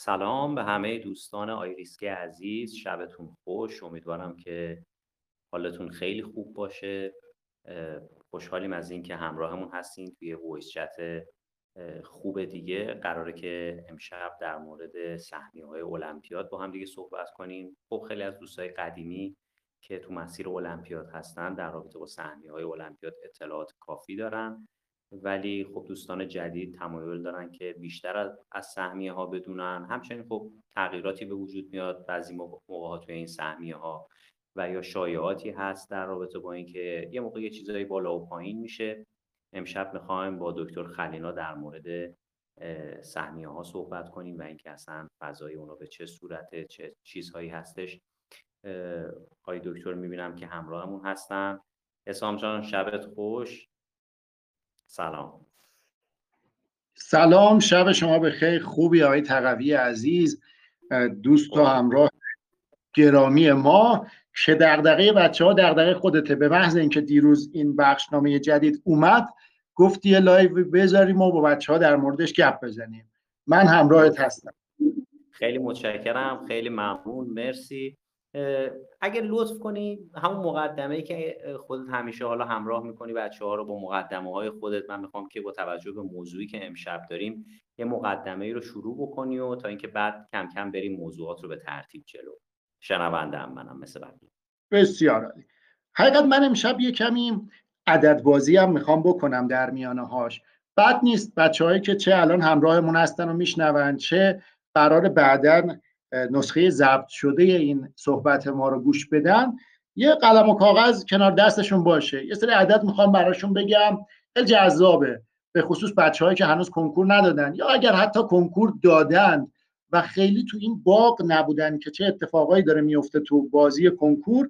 سلام به همه دوستان آیریسکی عزیز. شبتون خوش. امیدوارم که حالتون خیلی خوب باشه. خوشحالیم از اینکه همراهمون هستین توی voice chat خوب دیگه. قراره که امشب در مورد سهمیه های المپیاد با هم دیگه صحبت کنیم. خب خیلی از دوستای قدیمی که تو مسیر المپیاد هستن در رابطه با سهمیه های المپیاد اطلاعات کافی دارن. ولی خب دوستان جدید تمایل دارن که بیشتر از سهمیه ها بدونن. همچنین خب تغییراتی به وجود میاد. بعضی موقع توی این سهمیه ها و یا شایعاتی هست در رابطه با اینکه یه موقع یه چیزایی بالا و پایین میشه. امشب می‌خوایم با دکتر خلینا در مورد سهمیه ها صحبت کنیم و اینکه اصلا فضای اونو به چه صورته چه چیزهایی هستش. آقای دکتر می‌بینم که همراهمون هستن. حسام جان شبت خوش. سلام. سلام شب شما به خیر خوبی آقای تقوی عزیز. دوست و همراه گرامی ما. که دغدغه بچه ها دغدغه خودته. به محض اینکه دیروز این بخشنامه جدید اومد گفتی یه live بذاریم و با بچه ها در موردش گپ بزنیم. من همراهت هستم. خیلی متشکرم. خیلی ممنون. مرسی. اگر لطف کنی همون مقدمه ای که خودت همیشه حالا همراه می‌کنی بچه ها رو با مقدمه های خودت من می‌خوام که با توجه به موضوعی که امشب داریم یه مقدمه ای رو شروع بکنی و تا اینکه بعد کم کم بریم موضوعات رو به ترتیب جلو. شنونده هم منم مثل بقیه بسیار عالی. حقیقت من امشب یه کمی عدد بازی هم می‌خوام بکنم در میانه هاش بد نیست بچه که چه الان همراهمون هستن و میشنون چه قرار بعدا نسخه ضبط شده این صحبت ما رو گوش بدن یه قلم و کاغذ کنار دستشون باشه. یه سری عدد می‌خوام براشون بگم. خیلی جذابه. به خصوص بچههایی که هنوز کنکور ندادن. یا اگر حتی کنکور دادن و خیلی تو این باغ نبودن که چه اتفاقایی داره میفته تو بازی کنکور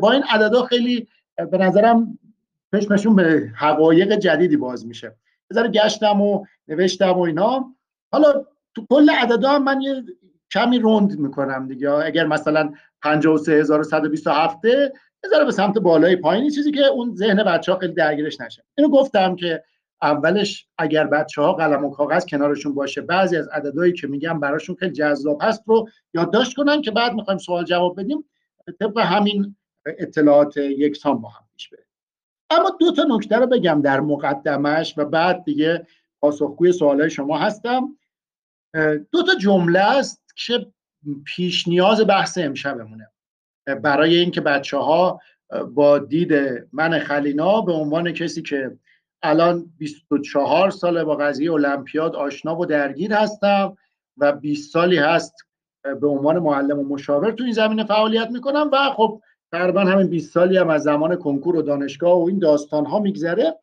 با این عددا خیلی به نظرم چشمشون به حقایق جدیدی باز میشه. بذار گشتم و نوشتم و اینا. حالا تو کل عددا من یه کمی روند می‌کنم دیگه. اگر مثلا 53127 بذاره به سمت بالای پایینی چیزی که اون ذهن بچه ها خیلی درگیرش نشه. اینو گفتم که اولش اگر بچه ها قلم و کاغذ کنارشون باشه بعضی از عددهایی که میگم براشون خیلی جذاب هست رو یادداشت کنن که بعد می‌خوایم سوال جواب بدیم. طبق همین اطلاعات یکسان با هم پیش بریم. اما دو تا نکته رو بگم در مقدمش و بعد دیگه پاسخگوی سوالای شما هستم. دو تا جمله است که پیش نیاز بحث امشبمونه. برای اینکه بچه ها با دید من خلینا به عنوان کسی که الان 24 ساله با قضیه المپیاد آشنا و درگیر هستم و 20 سالی هست به عنوان معلم و مشاور تو این زمینه فعالیت می‌کنم و خب تقریبا همین 20 سالی هم از زمان کنکور و دانشگاه و این داستان ها میگذره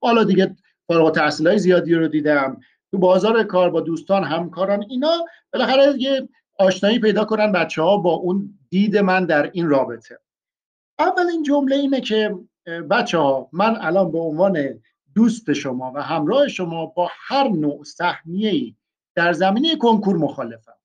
حالا دیگه فارغ التحصیل های زیادی رو دیدم. تو بازار کار با دوستان همکاران اینا بالاخره یه آشنایی پیدا کنن بچه ها با اون دید من در این رابطه. اولین جمله اینه که بچه ها من الان به عنوان دوست شما و همراه شما با هر نوع سهمیه در زمینه کنکور مخالفم.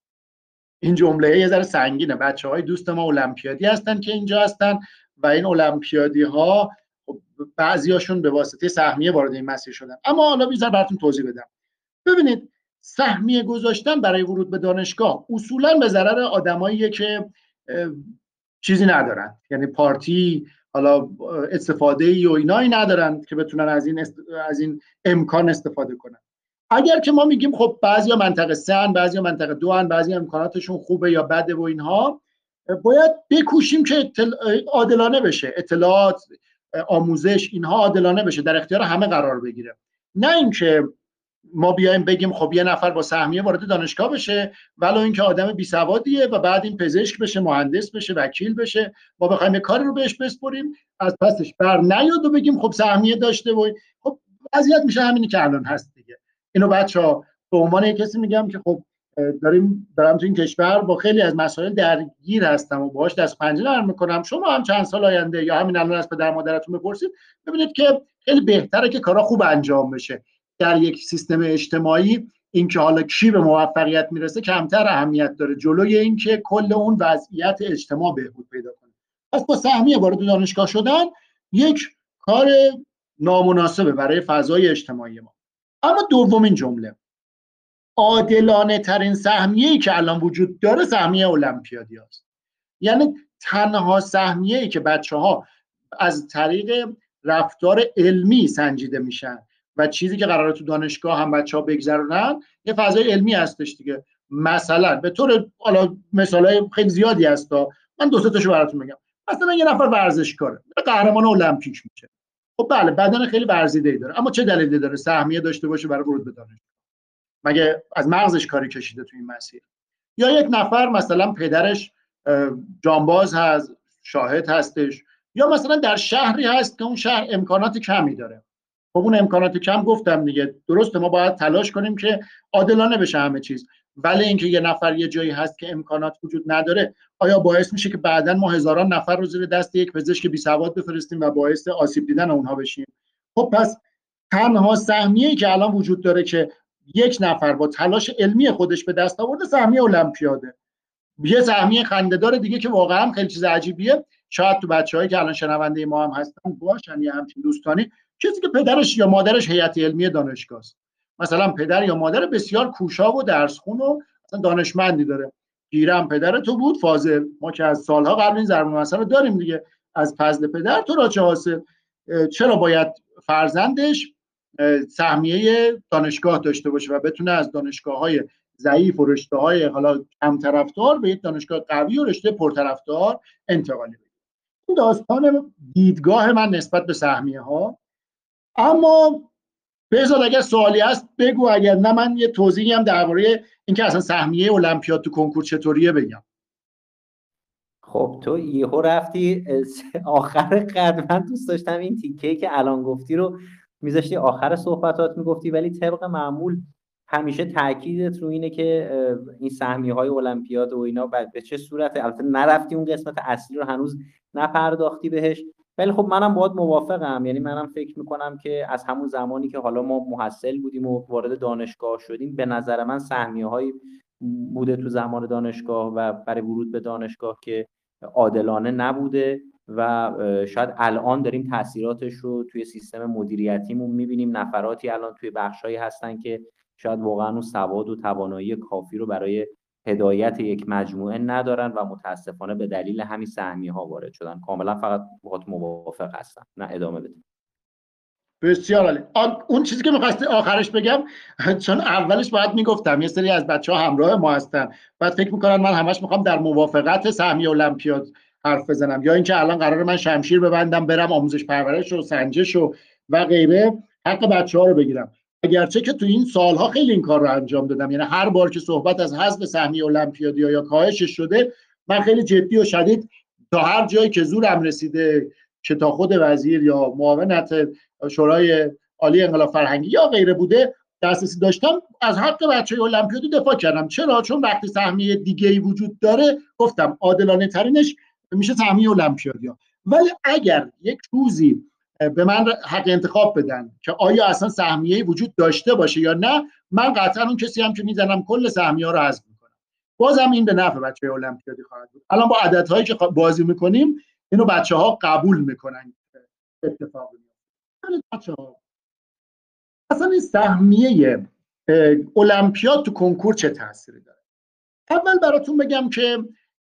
این جمله یه ذره سنگینه. بچه های دوست ما المپیادی هستن که اینجا هستن و این المپیادی ها خب بعضیاشون به واسطه سهمیه وارد این مسیر شدن. اما حالا بیزار براتون توضیح بدم. ببینید سهمیه گذاشتن برای ورود به دانشگاه اصولا به ضرر آدماییه که چیزی ندارن. یعنی پارتی حالا استفاده ای و اینایی ندارن که بتونن از این از این امکان استفاده کنن. اگر که ما میگیم خب بعضی منطقه سه بعضی منطقه دو هن بعضی امکاناتشون خوبه یا بده و اینها باید بکوشیم که عادلانه بشه. اطلاعات آموزش اینها عادلانه بشه. در اختیار همه قرار بگیره. نه اینکه ما بیایم بگیم خب یه نفر با سهمیه وارد دانشگاه بشه ولو اینکه آدم بی سوادیه و بعد این پزشک بشه مهندس بشه وکیل بشه ما بخوایم یه کاری رو بهش بسپریم از پسش بر نیاد و بگیم خب سهمیه داشته و خب وضعیت میشه همینی که الان هست دیگه. اینو بچه ها به عنوان کسی میگم که خب داریم دارم تو این کشور با خیلی از مسائل درگیر هستم و باهاش دست پنجه نرم می‌کنم. شما هم چند سال آینده یا همین الان از پدر مادرتون بپرسید ببینید که خیلی بهتره که کارا خوب انجام بشه. در یک سیستم اجتماعی اینکه حالا کی به موفقیت می‌رسه کمتر اهمیت داره. جلوی اینکه کل اون وضعیت اجتماع بهبود پیدا کنه. پس با سهمیه وارد دانشگاه شدن یک کار نامناسبه برای فضای اجتماعی ما. اما دومین جمله. عادلانه ترین سهمیه ای که الان وجود داره سهمیه المپیادی هست یعنی تنها سهمیه ای که بچه ها از طریق رفتار علمی سنجیده میشن. و چیزی که قراره تو دانشگاه هم بچه ها بگذرونن یه فضای علمی هستش دیگه. مثلا به طور حالا مثال خیلی زیادی هست من دو سه تاشو براتون میگم. مثلا یه نفر ورزشکاره قهرمان المپیک میشه. خب بله بدن خیلی ورزیده ای داره اما چه دلیلی داره؟ سهمیه داشته باشه برای ورود به دانشگاه. مگه از مغزش کاری کشیده تو این مسیر؟ یا یک نفر مثلا پدرش جانباز هست شاهد هستش. یا مثلا در شهری هست که اون شهر امکانات کمی داره. خب اون امکانات کم گفتم دیگه. درسته ما باید تلاش کنیم که عادلانه بشه همه چیز. ولی اینکه یه نفر یه جایی هست که امکانات وجود نداره آیا باعث میشه که بعدا ما هزاران نفر رو زیر دست یک پزشک بی سواد بفرستیم و باعث آسیب دیدن اونها بشیم؟ خب پس تنها سهمیه که الان وجود داره که یک نفر با تلاش علمی خودش به دست آورده سهمیه المپیاده. یه سهمیه خندهدار دیگه که واقعا خیلی چیز عجیبیه. شاید تو بچه‌هایی که الان شنونده ما هم هستن باشن یا همچین دوستانی کسی که پدرش یا مادرش هیئت علمی دانشگاه است. مثلا پدر یا مادر بسیار کوشا و درسخون و دانشمندی داره. گیرم پدر تو بود فاضل. ما که از سالها قبل این ضرب مثلا داریم دیگه. از فضل پدر تو را چه حاصل چرا باید فرزندش سهمیه دانشگاه داشته باشه و بتونه از دانشگاه های ضعیف و رشته های حالا کم طرفدار به یک دانشگاه قوی و رشته پرطرفدار انتقالی بده. این داستان دیدگاه من نسبت به سهمیه ها اما بذار اگر سوالی هست بگو اگر نه من یه توضیحی هم درباره اینکه اصلا سهمیه المپیاد تو کنکور چطوریه بگم. خب تو یهو رفتی آخر قد. من دوست داشتم این تیکه که الان گفتی رو میذاشتی آخر صحبتات می‌گفتی ولی طبق معمول همیشه تاکیدت رو اینه که این سهمیه های المپیاد و اینا به چه صورت البته نرفتی اون قسمت اصلی رو هنوز نپرداختی بهش. ولی خب منم باید موافقم. یعنی منم فکر می‌کنم که از همون زمانی که حالا ما محصل بودیم و وارد دانشگاه شدیم به نظر من سهمیه های بوده تو زمان دانشگاه و برای ورود به دانشگاه که عادلانه نبوده و شاید الان داریم تاثیراتش رو توی سیستم مدیریتیمون می‌بینیم. نفراتی الان توی بخشهایی هستن که شاید واقعا اون سواد و توانایی کافی رو برای هدایت یک مجموعه ندارن و متاسفانه به دلیل همین سهمیه ها وارد شدن. کاملا فقط باهات موافق هستم. نه ادامه بده. بسیار عالی. اون چیزی که می‌خواستی آخرش بگم چون اولش باید می‌گفتم یه سری از بچه ها همراه ما هستن. بعد فکر می‌کنن من همش می‌خوام در موافقت سهمیه المپیاد حرف بزنم. یا اینکه الان قرار من شمشیر ببندم برم آموزش پرورش و سنجش و و غیره. حق بچه ها رو بگیرم. اگرچه که تو این سالها خیلی این کار رو انجام دادم. یعنی هر بار که صحبت از حذف سهمیه المپیادی یا کاهشش شده من خیلی جدی و شدید تا هر جایی که زورم رسیده که تا خود وزیر یا معاونت شورای عالی انقلاب فرهنگی یا غیره بوده دسترسی داشتم از حق بچه المپیادی دفاع کردم. چرا؟ چون وقتی سهمیه دیگه ای وجود داره گفتم عادلانه ترینش میشه سهمیه المپیادی ولی اگر یک روزی به من حق انتخاب بدن که آیا اصلا سهمیه وجود داشته باشه یا نه من قطعا اون کسی هم که می‌زنم کل سهمیه رو حذف می‌کنم. بازم این به نفع بچه المپیادی خواهد بود. الان با عددهایی که بازی می‌کنیم اینو بچه ها قبول می‌کنن اتفاق بچه ها اصلا این سهمیه المپیاد تو کنکور چه تاثیری داره؟ اول براتون بگم که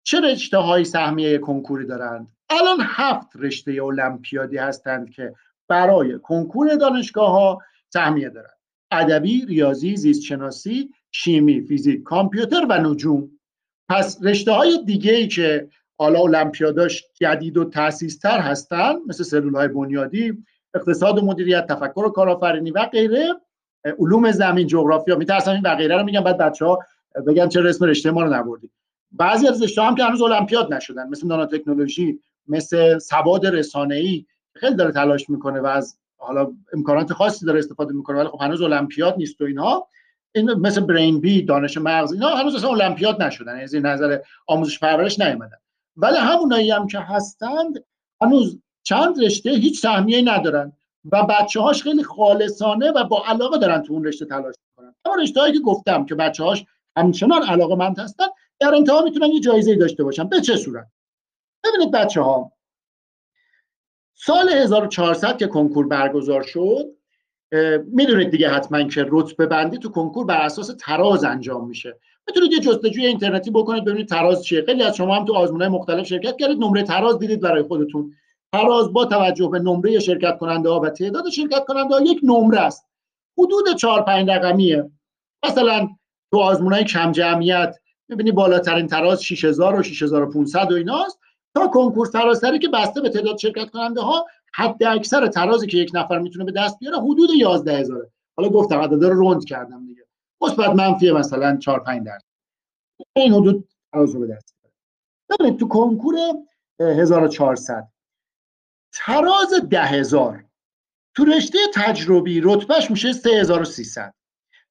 چه رشته های سهمیه کنکوری دارند؟ الان هفت رشته المپیادی هستند که برای کنکور دانشگاه ها سهمیه دارند. ادبی ریاضی زیستشناسی شیمی فیزیک کامپیوتر و نجوم. پس رشته های دیگه ای که حالا المپیاداش جدید و تر هستند مثل سلول های بنیادی اقتصاد و مدیریت تفکر و کارآفرینی و غیره علوم زمین جغرافیا میترسم این و غیره رو میگم بعد بچه ها بگن چرا اسم رشته ما رو نبردید بعضی از رشته هم که هنوز المپیاد نشدن مثل نانو تکنولوژی مثل سواد رسانه‌ای خیلی داره تلاش می‌کنه و از حالا امکانات خاصی داره استفاده می‌کنه ولی خب هنوز المپیاد نیست و اینها این مثل برین بی دانش مغز اینا هنوز اصلا المپیاد نشدن از این نظر آموزش پرورش نیومدن. ولی همونایی هم که هستند هنوز چند رشته هیچ سهمیه ندارن و بچه هاش خیلی خالصانه و با علاقه دارن تو اون رشته تلاش می‌کنن. اما رشته هایی که گفتم که بچه هاش همچنان علاقه مند هستن در انتها می‌تونن یه جایزه داشته باشن. به چه صورت؟ ببینید بچه ها سال 1400 که کنکور برگزار شد می‌دونید دیگه حتما که رتبه بندی تو کنکور بر اساس تراز انجام میشه. می‌تونید یه جستجوی اینترنتی بکنید ببینید تراز چیه. خیلی از شما هم تو آزمونهای مختلف شرکت کردید نمره تراز دیدید برای خودتون. تراز با توجه به نمره شرکت کننده ها و تعداد شرکت کننده ها یک نمره است. حدود 4 5 رقمیه. مثلا تو آزمونهای کم جمعیت می‌بینی بالاترین تراز 6000 و 6500 و ایناست. تا کنکور سراسری که بسته به تعداد شرکت کننده ها حد اکثر ترازی که یک نفر می‌تونه به دست بیاره حدود 11000 حالا گفتم عددا رو رند کردم دیگه. مثبت منفی مثلا 4 5 درصد. این حدود تراز رو به دست ببینید تو کنکور 1400 تراز 10000 تو رشته تجربی رتبهش میشه 3300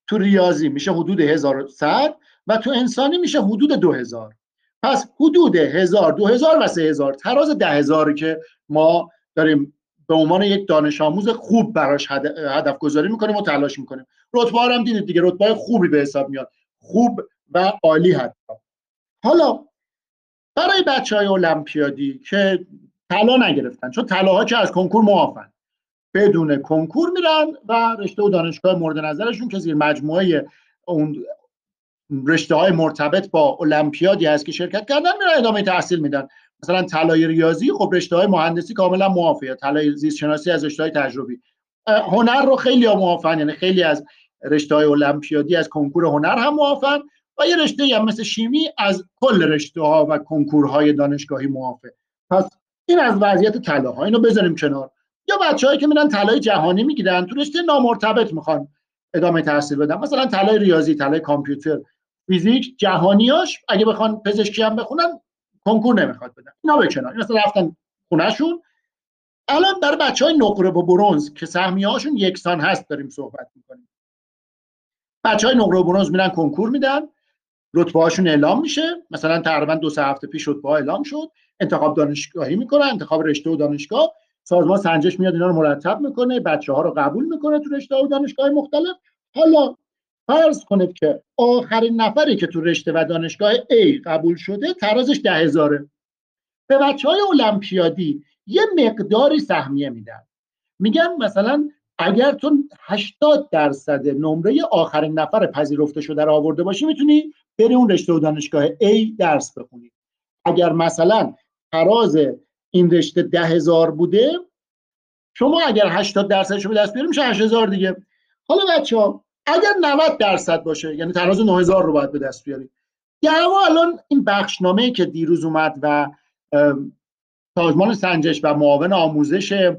تو ریاضی میشه حدود 1100 و تو انسانی میشه حدود 2000 پس حدود 1000 2000 و 3000 تراز 10000 که ما داریم به عنوان یک دانش آموز خوب براش هدف گذاری می‌کنیم و تلاش می‌کنیم. رتبه هم دیدید دیگه رتبه خوبی به حساب میاد. خوب و عالی حتی. حالا برای بچه های المپیادی که طلا نگرفتن چون طلاها که از کنکور معافن. بدون کنکور میرن و رشته و دانشگاه مورد نظرشون که زیر مجموعه اون رشته های مرتبط با المپیادی هست که شرکت کردن میرن ادامه تحصیل میدن. مثلا طلای ریاضی خب رشته های مهندسی کاملا موافقه. طلای زیست شناسی از رشته های تجربی هنر رو خیلی ها موافقن یعنی خیلی از رشته های المپیادی از کنکور هنر هم موافقن و یه رشته هم مثل شیمی از کل رشته ها و کنکورهای دانشگاهی موافق پس این از وضعیت طلاها. اینو بذاریم کنار. یا بچههایی که میرن طلای جهانی می‌گیرن تو رشته نامرتبط می‌خوان ادامه تحصیل بدن. مثلا طلای ریاضی طلای کامپیوتر. فیزیک جهانیاش اگه بخوان پزشکی هم بخونن کنکور نمی‌خواد بدن. اینا به کنار. اینا رفتن خونهشون. الان برای بچه های نقره با برونز که سهمیه هاشون یکسان هست داریم صحبت می‌کنیم. بچه های نقره و برونز میرن کنکور میدن. رتبه هاشون اعلام میشه. مثلا تقریبا دو سه هفته پیش رتبه اعلام شد. انتخاب دانشگاهی می‌کنن انتخاب رشته و دانشگاه. سازمان سنجش میاد اینا رو مرتب می‌کنه. بچه ها رو قبول می‌کنه تو رشته و دانشگاه مختلف. حالا فرض کنید که آخرین نفری که تو رشته و دانشگاه A قبول شده ترازش ده هزاره. به بچه های المپیادی یه مقداری سهمیه میدن. میگن مثلا اگر تو 80 درصد نمره آخرین نفر پذیرفته شده رو آورده باشی می‌تونی بری اون رشته و دانشگاه A درس بخونی. اگر مثلا تراز این رشته ده هزار بوده شما اگر 80 درصدش به دست بیاری میشه 8000 دیگه. حالا بچه ها اگر 90 درصد باشه یعنی تراز 9000 رو باید به دست بیارید دعوا الان این بخشنامه که دیروز اومد و سازمان سنجش و معاون آموزش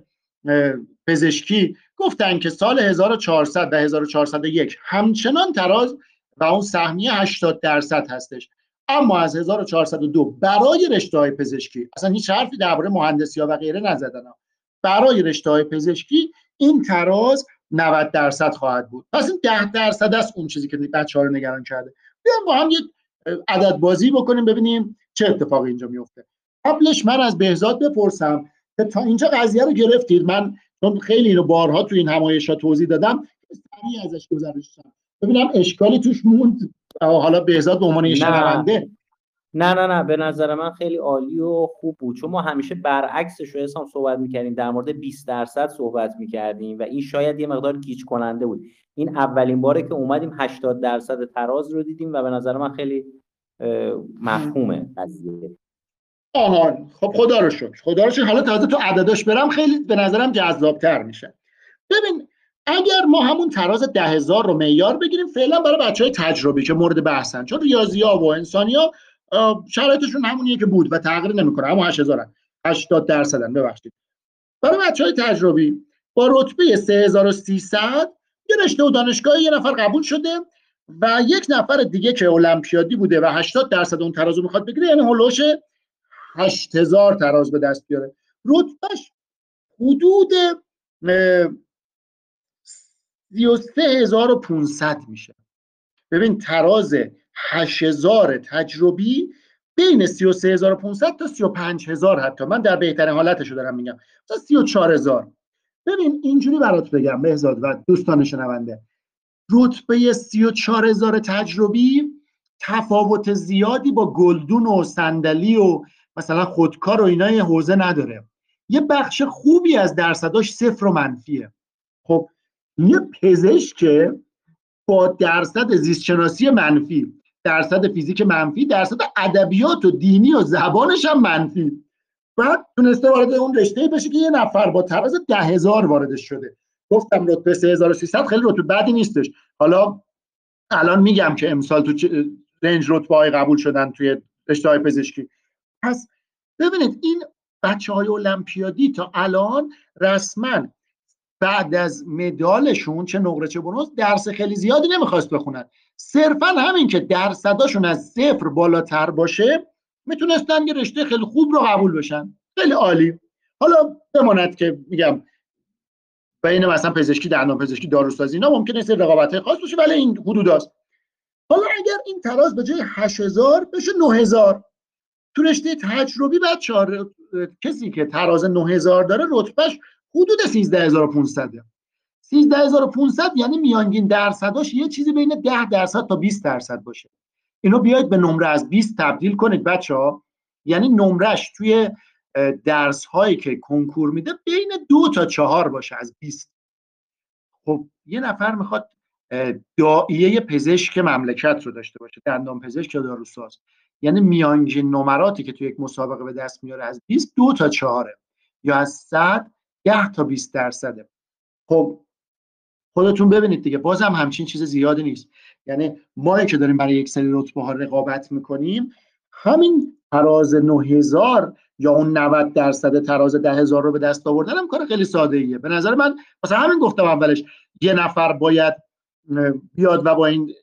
پزشکی گفتن که سال 1400 و 1401 همچنان تراز و اون سهمیه 80 درصد هستش. اما از 1402 برای رشته های پزشکی اصلا هیچ حرفی درباره مهندسی ها و غیره نزدن برای رشته های پزشکی این تراز 90 درصد خواهد بود. پس این 10 درصد است اون چیزی که بچه ها رو نگران کرده. بیایم با هم یک عدد بازی بکنیم ببینیم چه اتفاقی اینجا میفته. قبلش من از بهزاد بپرسم که تا اینجا قضیه رو گرفتید. من چون خیلی اینو بارها تو این همایش توضیح دادم سریع ازش گذشتم ببینم اشکالی توش موند. حالا بهزاد به عنوان شنونده. نه نه نه به نظر من خیلی عالی و خوب بود. چون ما همیشه برعکسش رو حسام صحبت می‌کردیم در مورد 20 درصد صحبت می‌کردیم و این شاید یه مقدار گیج کننده بود. این اولین باره که اومدیم 80 درصد تراز رو دیدیم و به نظر من خیلی مفهومه قضیه. آهان خب خدا رو شکر. خدا رو شکر. حالا تازه تو عدداش برم خیلی به نظرم جذابتر میشه. ببین اگر ما همون تراز ده هزار رو معیار بگیریم فعلا برای بچه های تجربی که مورد بحثن. چون ریاضی ها و انسانی ها شرایطشون همونیه که بود و تغییر نمی‌کنه اما 8000 80 درصدن ببخشید. برای بچه های تجربی با رتبه 3300 یه رشته و دانشگاه یه نفر قبول شده و یک نفر دیگه که المپیادی بوده و 80 درصد اون تراز رو می‌خواد بگیره یعنی هولوش 8000 تراز به دست بیاره. رتبهش حدود 33500 میشه. ببین تراز 8000 تجربی بین 33500 تا 35000 حتی. من در بهترین حالتشو دارم میگم. تا 34000 ببین اینجوری برات بگم بهزاد و دوستان شنونده. رتبه 34000 تجربی تفاوت زیادی با گلدون و صندلی و مثلا خودکار و اینا حوزه نداره. یه بخش خوبی از درصداش صفر و منفیه. خب یه پزشک با درصد زیستشناسی منفی درصد فیزیک منفی درصد ادبیات و دینی و زبانش هم منفی. بعد تونسته وارد اون رشته بشه که یه نفر با تراز ده هزار واردش شده. گفتم رتبه 3300 خیلی رتبه بدی نیستش. حالا الان میگم که امسال تو رنج رتبه های قبول شدن توی رشته های پزشکی. پس ببینید این بچه های المپیادی تا الان رسما بعد از مدالشون چه نقره چه برونز درس خیلی زیادی نمی‌خواست بخونن. صرفا همین که درصداشون از صفر بالاتر باشه می‌تونستن یه رشته خیلی خوب رو قبول بشن. خیلی عالی. حالا بماند که میگم بین مثلا پزشکی دندان پزشکی داروسازی اینا ممکنه سه رقابت خاص باشه ولی این حدود است. حالا اگر این تراز به جای 8000 بشه 9000 تو رشته تجربی چهار کسی که تراز 9000 داره رتبهش حدود 13500 13500 یعنی میانگین درصداش یه چیزی بین 10 درصد تا 20 درصد باشه. اینو بیاید به نمره از 20 تبدیل کنید بچه ها. یعنی نمرش توی درس هایی که کنکور میده بین دو تا چهار باشه از 20 خب یه نفر می‌خواد دائیه پزشک مملکت رو داشته باشه دندان پزشک یا داروساز. یعنی میانگین نمراتی که توی یک مسابقه به دست میاره از 20 دو تا چهاره یا از 100 10 تا 20 درصده. خب خودتون ببینید دیگه بازم همچین چیز زیادی نیست. یعنی ما که داریم برای یک سری رتبه ها رقابت می‌کنیم همین تراز 9000 یا اون 90 درصد تراز 10000 رو به دست آوردن هم کار خیلی ساده ایه به نظر من مثلا همین گفتم اولش یه نفر باید بیاد و با این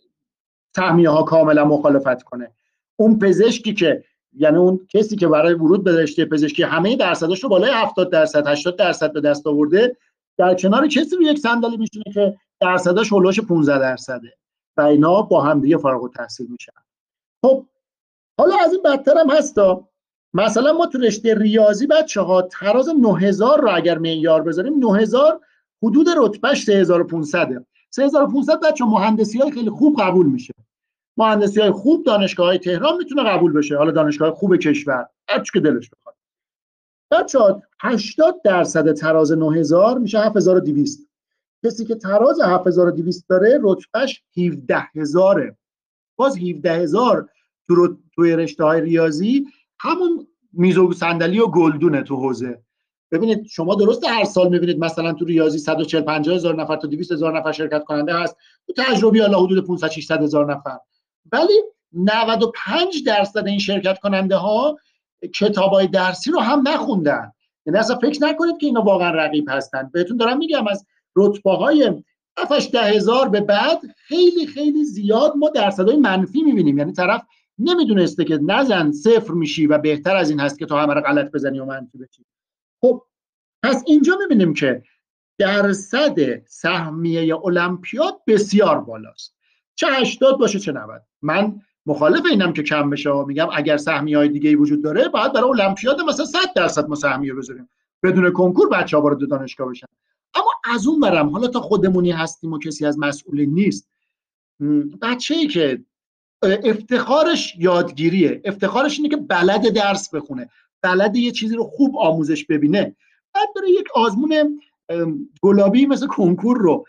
تهمیه ها کاملا مخالفت کنه. اون پزشکی که یعنی اون کسی که برای ورود به رشته پزشکی همه درصدش رو بالای 70 درصد 80 درصد به دست آورده در کنار کسی رو یک صندلی میشونه که درصدش هولوش 15 درصده و اینا با هم دیگه فارغ التحصیل میشن. خب حالا از این بدتر هم هستا مثلا ما تو رشته ریاضی بچه ها تراز 9000 رو اگر معیار بذاریم 9000 حدود رتبهش 3500 3500 بچه مهندسی های خیلی خوب قبول میشه. مهندسی های خوب دانشگاه های تهران می‌تونه قبول بشه. حالا دانشگاه خوب کشور هر که دلش بخواد. بچه 80 درصد تراز 9000 میشه 7200 کسی که تراز 7200 داره رتبهش 17000 باز 17000 تو توی رشته های ریاضی همون میز و صندلی و گلدونه تو حوزه. ببینید شما درست هر سال می‌بینید مثلا تو ریاضی 140 50 هزار نفر تا 200 هزار نفر شرکت کننده هست. تو تجربی حالا حدود 500 600 هزار نفر. ولی 95 درصد این شرکت کننده ها کتابای درسی رو هم نخوندن. یعنی اصلا فکر نکنید که اینا واقعا رقیب هستن. بهتون دارم میگم از رتبه های 7 ده هزار به بعد خیلی خیلی زیاد ما درصدهای منفی می‌بینیم. یعنی طرف نمی‌دونسته که نزن صفر میشی و بهتر از این هست که تو همه رو غلط بزنی و منفی بشی. خب پس اینجا می‌بینیم که درصد سهمیه المپیاد بسیار بالاست. چه 80 باشه چه 90 من مخالف اینم که کم بشه میگم اگر سهمیه های دیگه وجود داره باید برای المپیاد مثلا 100 درصد ما سهمیه بذاریم. بدون کنکور بچه ها وارد دانشگاه بشن. اما از اون برم حالا تا خودمونی هستیم و کسی از مسئولین نیست بچه ای که افتخارش یادگیریه. افتخارش اینه که بلد درس بخونه بلد یه چیزی رو خوب آموزش ببینه. بعد بره یک آزمون گلابی مثل کنکور رو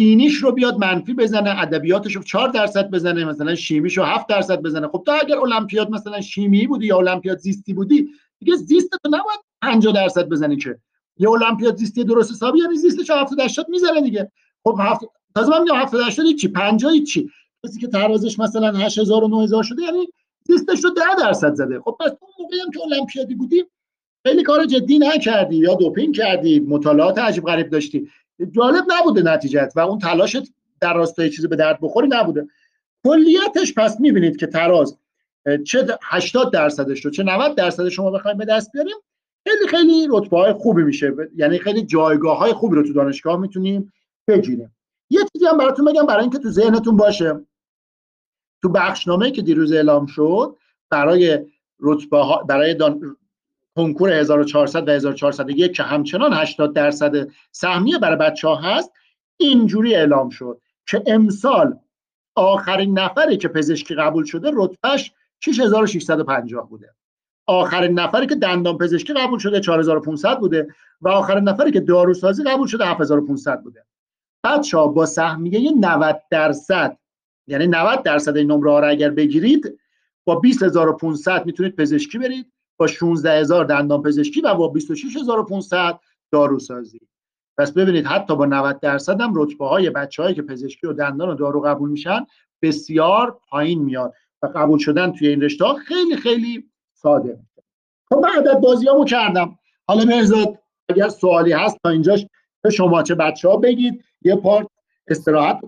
دینیش رو بیاد منفی بزنه ادبیاتش رو 4 درصد بزنه مثلا شیمیش رو 7 درصد بزنه. خب تا اگر المپیاد مثلا شیمی بودی یا المپیاد زیستی بودی دیگه زیست تو نباید 50 درصد بزنی که. یه المپیاد زیستی درست حسابی یعنی زیستش 70 80 می‌زنه دیگه. خب هفت تازه من میگم 70 80 چی 50 چی کسی که ترازش مثلا 8000 و 9000 شده یعنی زیستش رو 10 درصد زده. خب پس اون موقعی هم که المپیادی بودی خیلی کار جدی نکردی یا دوپینگ کردی مطالعات عجیب غریب داشتی. جالب نبوده نتیجت و اون تلاشت در راستای چیزی به درد بخوری نبوده. کلیتش پس می‌بینید که تراز چه 80 درصدش رو چه 90 درصد شما بخوایم به دست بیاریم خیلی خیلی رتبه های خوبی میشه. یعنی خیلی جایگاه های خوبی رو تو دانشگاه می‌تونیم بگیریم. یه چیزی هم براتون بگم برای اینکه تو ذهنتون باشه. تو بخشنامه که دیروز اعلام شد برای رتبه ها برای دان... کنکور 1400 و 1401 که همچنان 80 درصد سهمیه برای بچه ها هست اینجوری اعلام شد که امسال آخرین نفری که پزشکی قبول شده رتبهش 6650 بوده. آخرین نفری که دندان پزشکی قبول شده 4500 بوده و آخرین نفری که داروسازی قبول شده 7500 بوده. بچه ها با سهمیه 90 درصد یعنی 90 درصد این نمره ها رو اگر بگیرید با 20500 می‌تونید پزشکی برید. با 16000 دندان پزشکی و با 26500 داروسازی. پس ببینید حتی با 90 درصد هم رتبه های بچه هایی که پزشکی و دندان و دارو قبول میشن بسیار پایین میاد و قبول شدن توی این رشته ها خیلی خیلی ساده. خب من عدد بازی کردم. حالا مرزاد اگر سوالی هست تا اینجاش به شما چه بچه ها بگید. یه پارت استراحت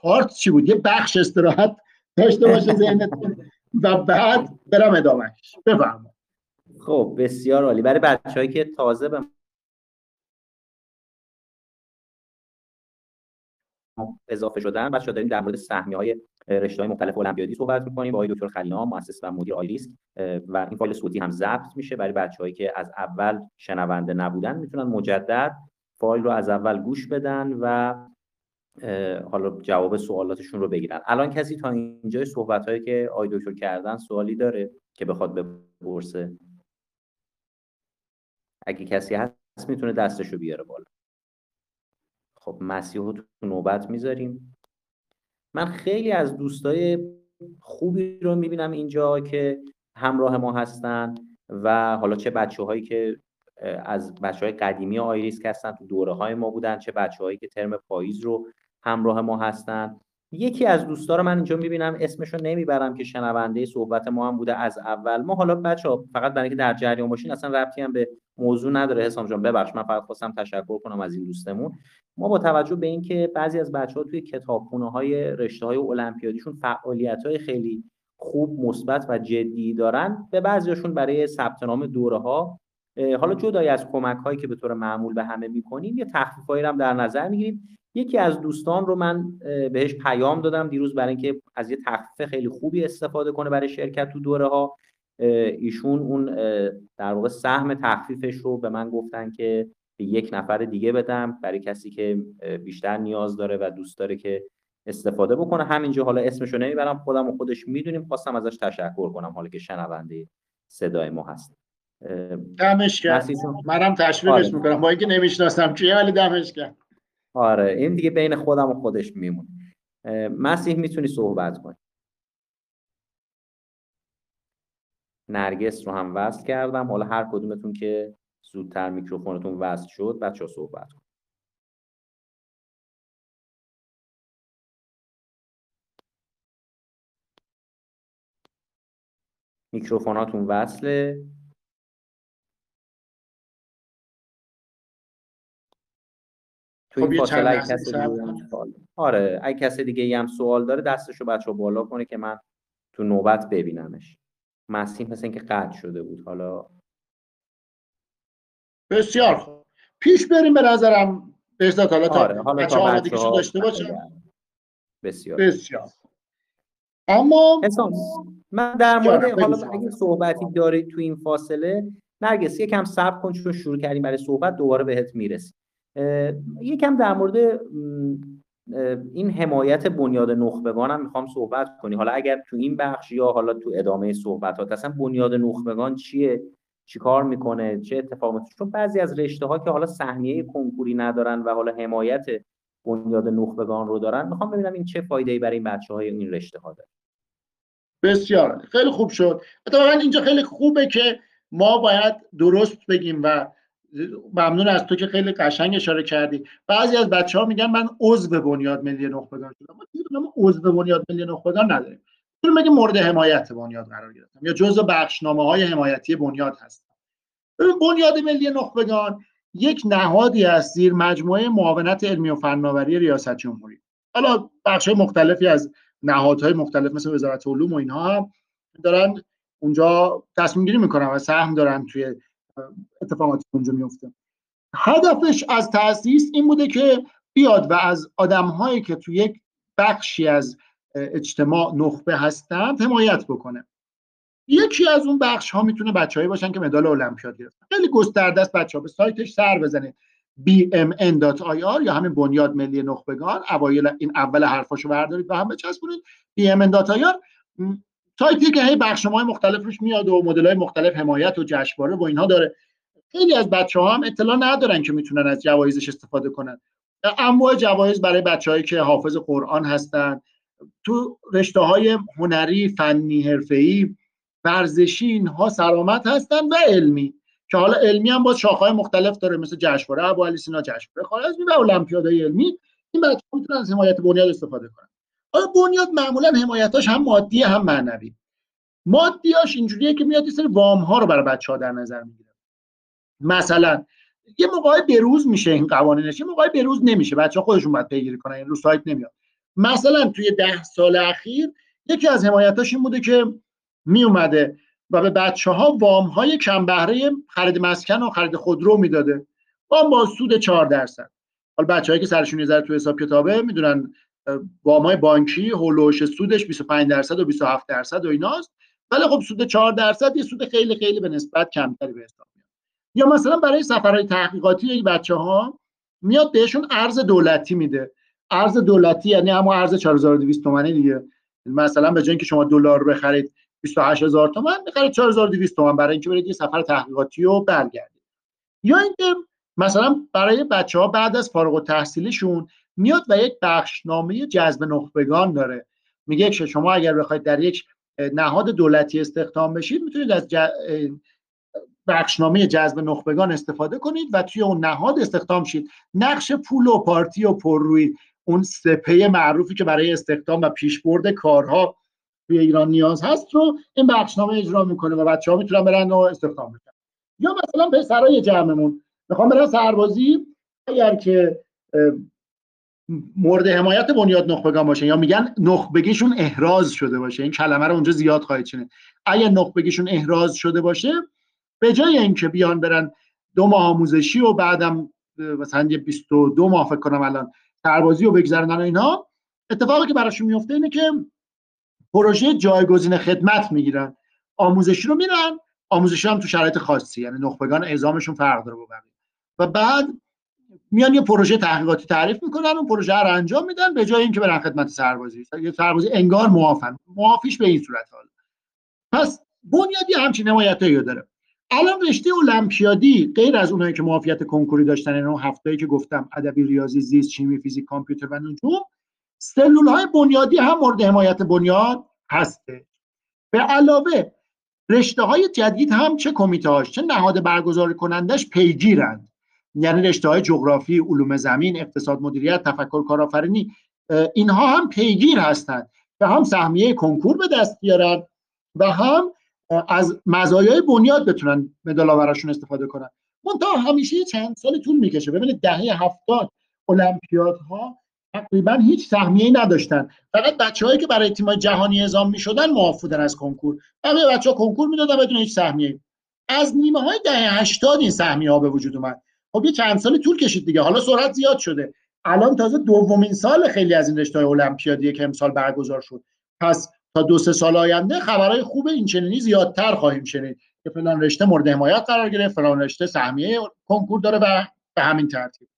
پارت چی بود؟ یه بخش استراحت داشته باشه ذهنتون و بعد برم ادامهش بفرمایید. خب بسیار عالی. برای بچه‌هایی که تازه به اضافه شدن بچه‌ها داریم در مورد سهمیه های رشته های مختلف المپیادی صحبت می‌کنیم. با آقای دکتر خلینا مؤسس و مدیر آیریس و این فایل صوتی هم ضبط میشه. برای بچه‌هایی که از اول شنونده نبودن می‌تونن مجدد فایل رو از اول گوش بدن و حالا جواب سوالاتشون رو بگیرن. الان کسی تا اینجای صحبت هایی که آی دکتر کردن سوالی داره که بخواد بپرسه؟ اگه کسی هست می‌تونه دستش رو بیاره بالا. خب مسیح رو تو نوبت می‌ذاریم. من خیلی از دوستای خوبی رو می‌بینم اینجا که همراه ما هستن و حالا چه بچه هایی که از بچه های قدیمی آیریس هستن تو دوره های ما بودن چه بچه هایی که ترم پاییز رو همراه ما هستن. یکی از دوستا رو من اینجا می‌بینم اسمش رو نمی‌برم که شنونده صحبت ما هم بوده از اول. ما حالا بچه فقط برای اینکه در جریان باشین اصلا ربطی هم به موضوع نداره. حسام جان ببخش من فقط خواستم تشکر کنم از این دوستمون. ما با توجه به اینکه بعضی از بچه ها توی کتابخونه های رشته های المپیادیشون فعالیت های خیلی خوب مثبت و جدی دارن به بعضیشون برای ثبت نام دوره ها حالا جدای از کمک هایی که به طور معمول به همه می‌کنیم یه تخفیف هایی هم در نظر می‌گیریم. یکی از دوستان رو من بهش پیام دادم دیروز برای اینکه از یه تخفیف خیلی خوبی استفاده کنه برای شرکت تو دوره ها ایشون اون در واقع سهم تخفیفش رو به من گفتن که به یک نفر دیگه بدم برای کسی که بیشتر نیاز داره و دوست داره که استفاده بکنه. همینجا حالا اسمش رو نمی‌برم خودم و خودش می‌دونیم. خواستم ازش تشکر کنم حالا که شنونده صدای ما هست. دمش منم تشویقش آره. می‌کنم. با اینکه نمی‌شناسم کیه ولی دمش آره این دیگه بین خودم و خودش میمونه. مسیح می‌تونی صحبت کنی. نرگس رو هم وصل کردم. حالا هر کدومتون که زودتر میکروفونتون وصل شد بچه ها صحبت کن میکروفوناتون وصله. تو این خب، فاصله اگه کسی آره اگه کسی دیگه هم سوال داره دستشو بچه بالا کنه که من تو نوبت ببینمش. مسیح مثل اینکه قطع شده بود حالا بسیار خوب. پیش بریم به نظرم. بهزاد حالا تا آره. حالا بچه ها دیگه داشته باشه بسیار. بسیار. اما من در مورد حالا اگه صحبتی دارید تو این فاصله نرگس یکم صبر کن چون شروع کردیم برای صحبت دوباره بهت می‌رسیم. یکم در مورد این حمایت بنیاد نخبگان هم می‌خوام صحبت کنی. حالا اگر تو این بخش یا حالا تو ادامه صحبتات اصلا بنیاد نخبگان چیه؟ چیکار می‌کنه؟ چه اتفاقی چون بعضی از رشته ها که حالا سهمیه کنکوری ندارن و حالا حمایت بنیاد نخبگان رو دارن می‌خوام ببینم این چه فایده ای برای این بچه های این رشته ها داره. بسیار. خیلی خوب شد. اتفاقا اینجا خیلی خوبه که ما باید درست بگیم و ممنون از تو که خیلی قشنگ اشاره کردی. بعضی از بچه ها میگن من عضو بنیاد ملی نخبگان شدم. ما عضو بنیاد ملی نخبگان نداریم. می‌تونم بگیم مورد حمایت بنیاد قرار گرفتم یا جزء بخشنامه های حمایتی بنیاد هستم. بنیاد ملی نخبگان یک نهادی است زیر مجموعه معاونت علمی و فناوری ریاست جمهوری. حالا بخش مختلفی از نهادهای مختلف مثل وزارت علوم و اینها هم دارن اونجا تصمیم گیری می‌کنن و سهم دارن توی اتفاقاتی اونجا میفته هدفش از تاسیس این بوده که بیاد و از آدمهایی که تو یک بخشی از اجتماع نخبه هستند حمایت بکنه. یکی از اون بخش ها می‌تونه بچههایی باشن که مدال المپیاد گرفتن. خیلی گسترده است بچه ها به سایتش سر بزنید. Bmn.ir یا همین بنیاد ملی نخبگان. اوایل این اول حرفاشو بردارید و هم بچسبونید. Bmn.ir سایتی که هی بخشنامه‌های مختلف روش میاد و مدل‌های مختلف حمایت و جشنواره و اینها داره. خیلی از بچه ها هم اطلاع ندارن که می‌تونن از جوایزش استفاده کنن. انواع جوایز برای بچههایی که حافظ قرآن هستن. تو رشته های هنری فنی حرفه‌ای ورزشی اینها سرامت هستن و علمی. که حالا علمی هم با شاخه‌های مختلف داره مثل جشنواره ابو علی سینا جشنواره خارزمی و المپیادهای علمی. این بچه‌ها می‌تونن از حمایت بنیاد استفاده کنن. حالا بنیاد معمولا حمایتاش هم مادی هم معنوی. مادیاش اینجوریه که میاد یه سری وام ها رو برای بچه ها در نظر می‌گیره. مثلا یه موقع بروز میشه این قوانینش یه موقع بروز نمیشه. بچه ها خودشون باید پیگیری کنن رو سایت نمیاد. مثلا توی ده سال اخیر یکی از حمایتاش این بوده که می اومده و به بچه ها وام های کم بهره خرید مسکن و خرید خودرو می‌داده. وام با سود 4 درصد. حالا بچه‌هایی که سرشون یه تو حساب کتابه می‌دونن وام های بانکی هولوش سودش 25 درصد و 27 درصد و ایناست. ولی خب سود 4 درصد یه سود خیلی خیلی به نسبت کمتری به حساب میاد. یا مثلا برای سفرهای تحقیقاتی یک بچه ها میاد بهشون ارز دولتی میده. ارز دولتی یعنی همون ارز 4200 تومانی دیگه. مثلا به جای اینکه شما دلار بخرید 28000 تومان بخرید 4200 تومان برای اینکه برید یه سفر تحقیقاتی رو برگردید. یا اینکه مثلا برای بچه ها بعد از فارغ التحصیلیشون میاد و یک بخشنامه جذب نخبگان داره. میگه که شما اگر بخواید در یک نهاد دولتی استخدام بشید می‌تونید از بخشنامه جذب نخبگان استفاده کنید و توی اون نهاد استخدام شید. نقش پول و پارتی و پرروی اون سپه معروفی که برای استخدام و پیشبرد کارها توی ایران نیاز هست رو این بخشنامه اجرا می‌کنه و بچه ها می‌تونن برن و استخدام بشن. یا مثلا پسرای جمعمون. می‌خوام برن سربازی. اگر که مورد حمایت بنیاد نخبگان باشه یا میگن نخبگیشون احراز شده باشه این کلمه رو اونجا زیاد خواهید شنید. اگر نخبگیشون احراز شده باشه به جای اینکه بیان برن دو ماه آموزشی و بعدم مثلا یه 22 ماه فکر کنم الان سربازی رو بگذرونن اینا اتفاقی که براشون میفته اینه که پروژه جایگزین خدمت می‌گیرن. آموزشی رو میرن آموزشی هم تو شرایط خاصی یعنی نخبگان اعزامشون فرق داره با و بعد میان یه پروژه تحقیقاتی تعریف می‌کنن اون پروژه رو انجام میدن به جای اینکه برن خدمت سربازی. یه سربازی انگار موافن موافیش به این صورت حال پس بنیادی همچین حمایتایی داره. الان رشته المپیادی غیر از اونایی که معافیت کنکوری داشتن یعنی اون هفتایی که گفتم ادبی ریاضی زیست شیمی فیزیک کامپیوتر و نجوم سلول های بنیادی هم مورد حمایت بنیاد هسته. به علاوه رشته های جدید هم چه کمیته چه نهاد برگزار کنندش پیگیرند. یعنی رشته های جغرافی علوم زمین اقتصاد مدیریت تفکر کارآفرینی اینها هم پیگیر هستند که هم سهمیه کنکور به دست بیارن و هم از مزایای بنیاد بتونن مدال استفاده کنن. منتها همیشه چند سال طول می‌کشه. ببینید دهه هفتاد المپیادها تقریبا هیچ سهمیه نداشتن. فقط بچههایی که برای تیمای جهانی اعزام می‌شدن معاف بودن از کنکور. بقیه بچه ها کنکور می‌دادن بدون هیچ سهمیه از نیمه های دهه 80 این سهمیه ها به وجود اومد. خب یه چند سال طول کشید دیگه. حالا سرعت زیاد شده. الان تازه دومین سال خیلی از این رشته المپیادی که امسال برگزار شد. پس تا دو سه سال آینده خبرهای خوب این چنینی زیادتر خواهیم شنید که فلان رشته مورد حمایت قرار گرفت فلان رشته سهمیه کنکور داره و به همین ترتیب.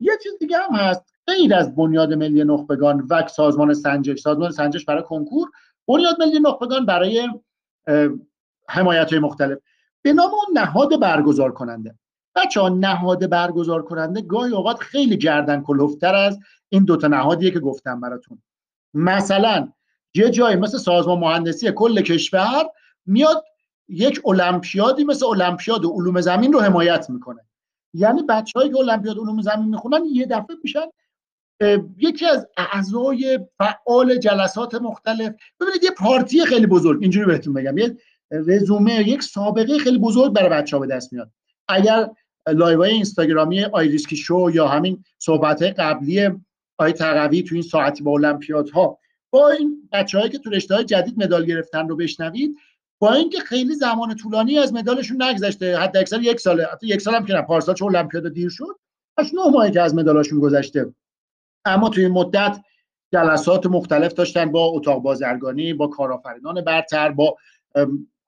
یه چیز دیگه هم هست. غیر از بنیاد ملی نخبگان و سازمان سنجش. سازمان سنجش برای کنکور. بنیاد ملی نخبگان برای حمایت های مختلف. به نام اون نهاد برگزار کننده بچه ها نهاد برگزار کننده گاهی اوقات خیلی گردن کلوفتر از این دوتا نهادیه که گفتم براتون. مثلا یه جایی مثل سازمان مهندسی کل کشور میاد یک المپیادی مثل المپیاد علوم زمین رو حمایت می‌کنه. یعنی بچههایی که المپیاد علوم زمین می‌خونن یه دفعه میشن یکی از اعضای فعال جلسات مختلف. ببینید یه پارتی خیلی بزرگ اینجوری بهتون بگم یه رزومه یک سابقه خیلی بزرگ برای بچه ها به دست میاد. اگر live های اینستاگرامی آیریسکی شو یا همین صحبت قبلی آقای تقوی تو این ساعتی با المپیادها. با این بچههایی که تو رشته های جدید مدال گرفتن رو بشنوید با اینکه خیلی زمان طولانی از مدالشون نگذشته حتی اکثر یک ساله حتی یک سال هم که نه پارسال چون المپیاد دیر شد اش نه ماهی که از مدالشون گذشته. اما توی این مدت جلسات مختلف داشتن با اتاق بازرگانی با کارآفرینان برتر با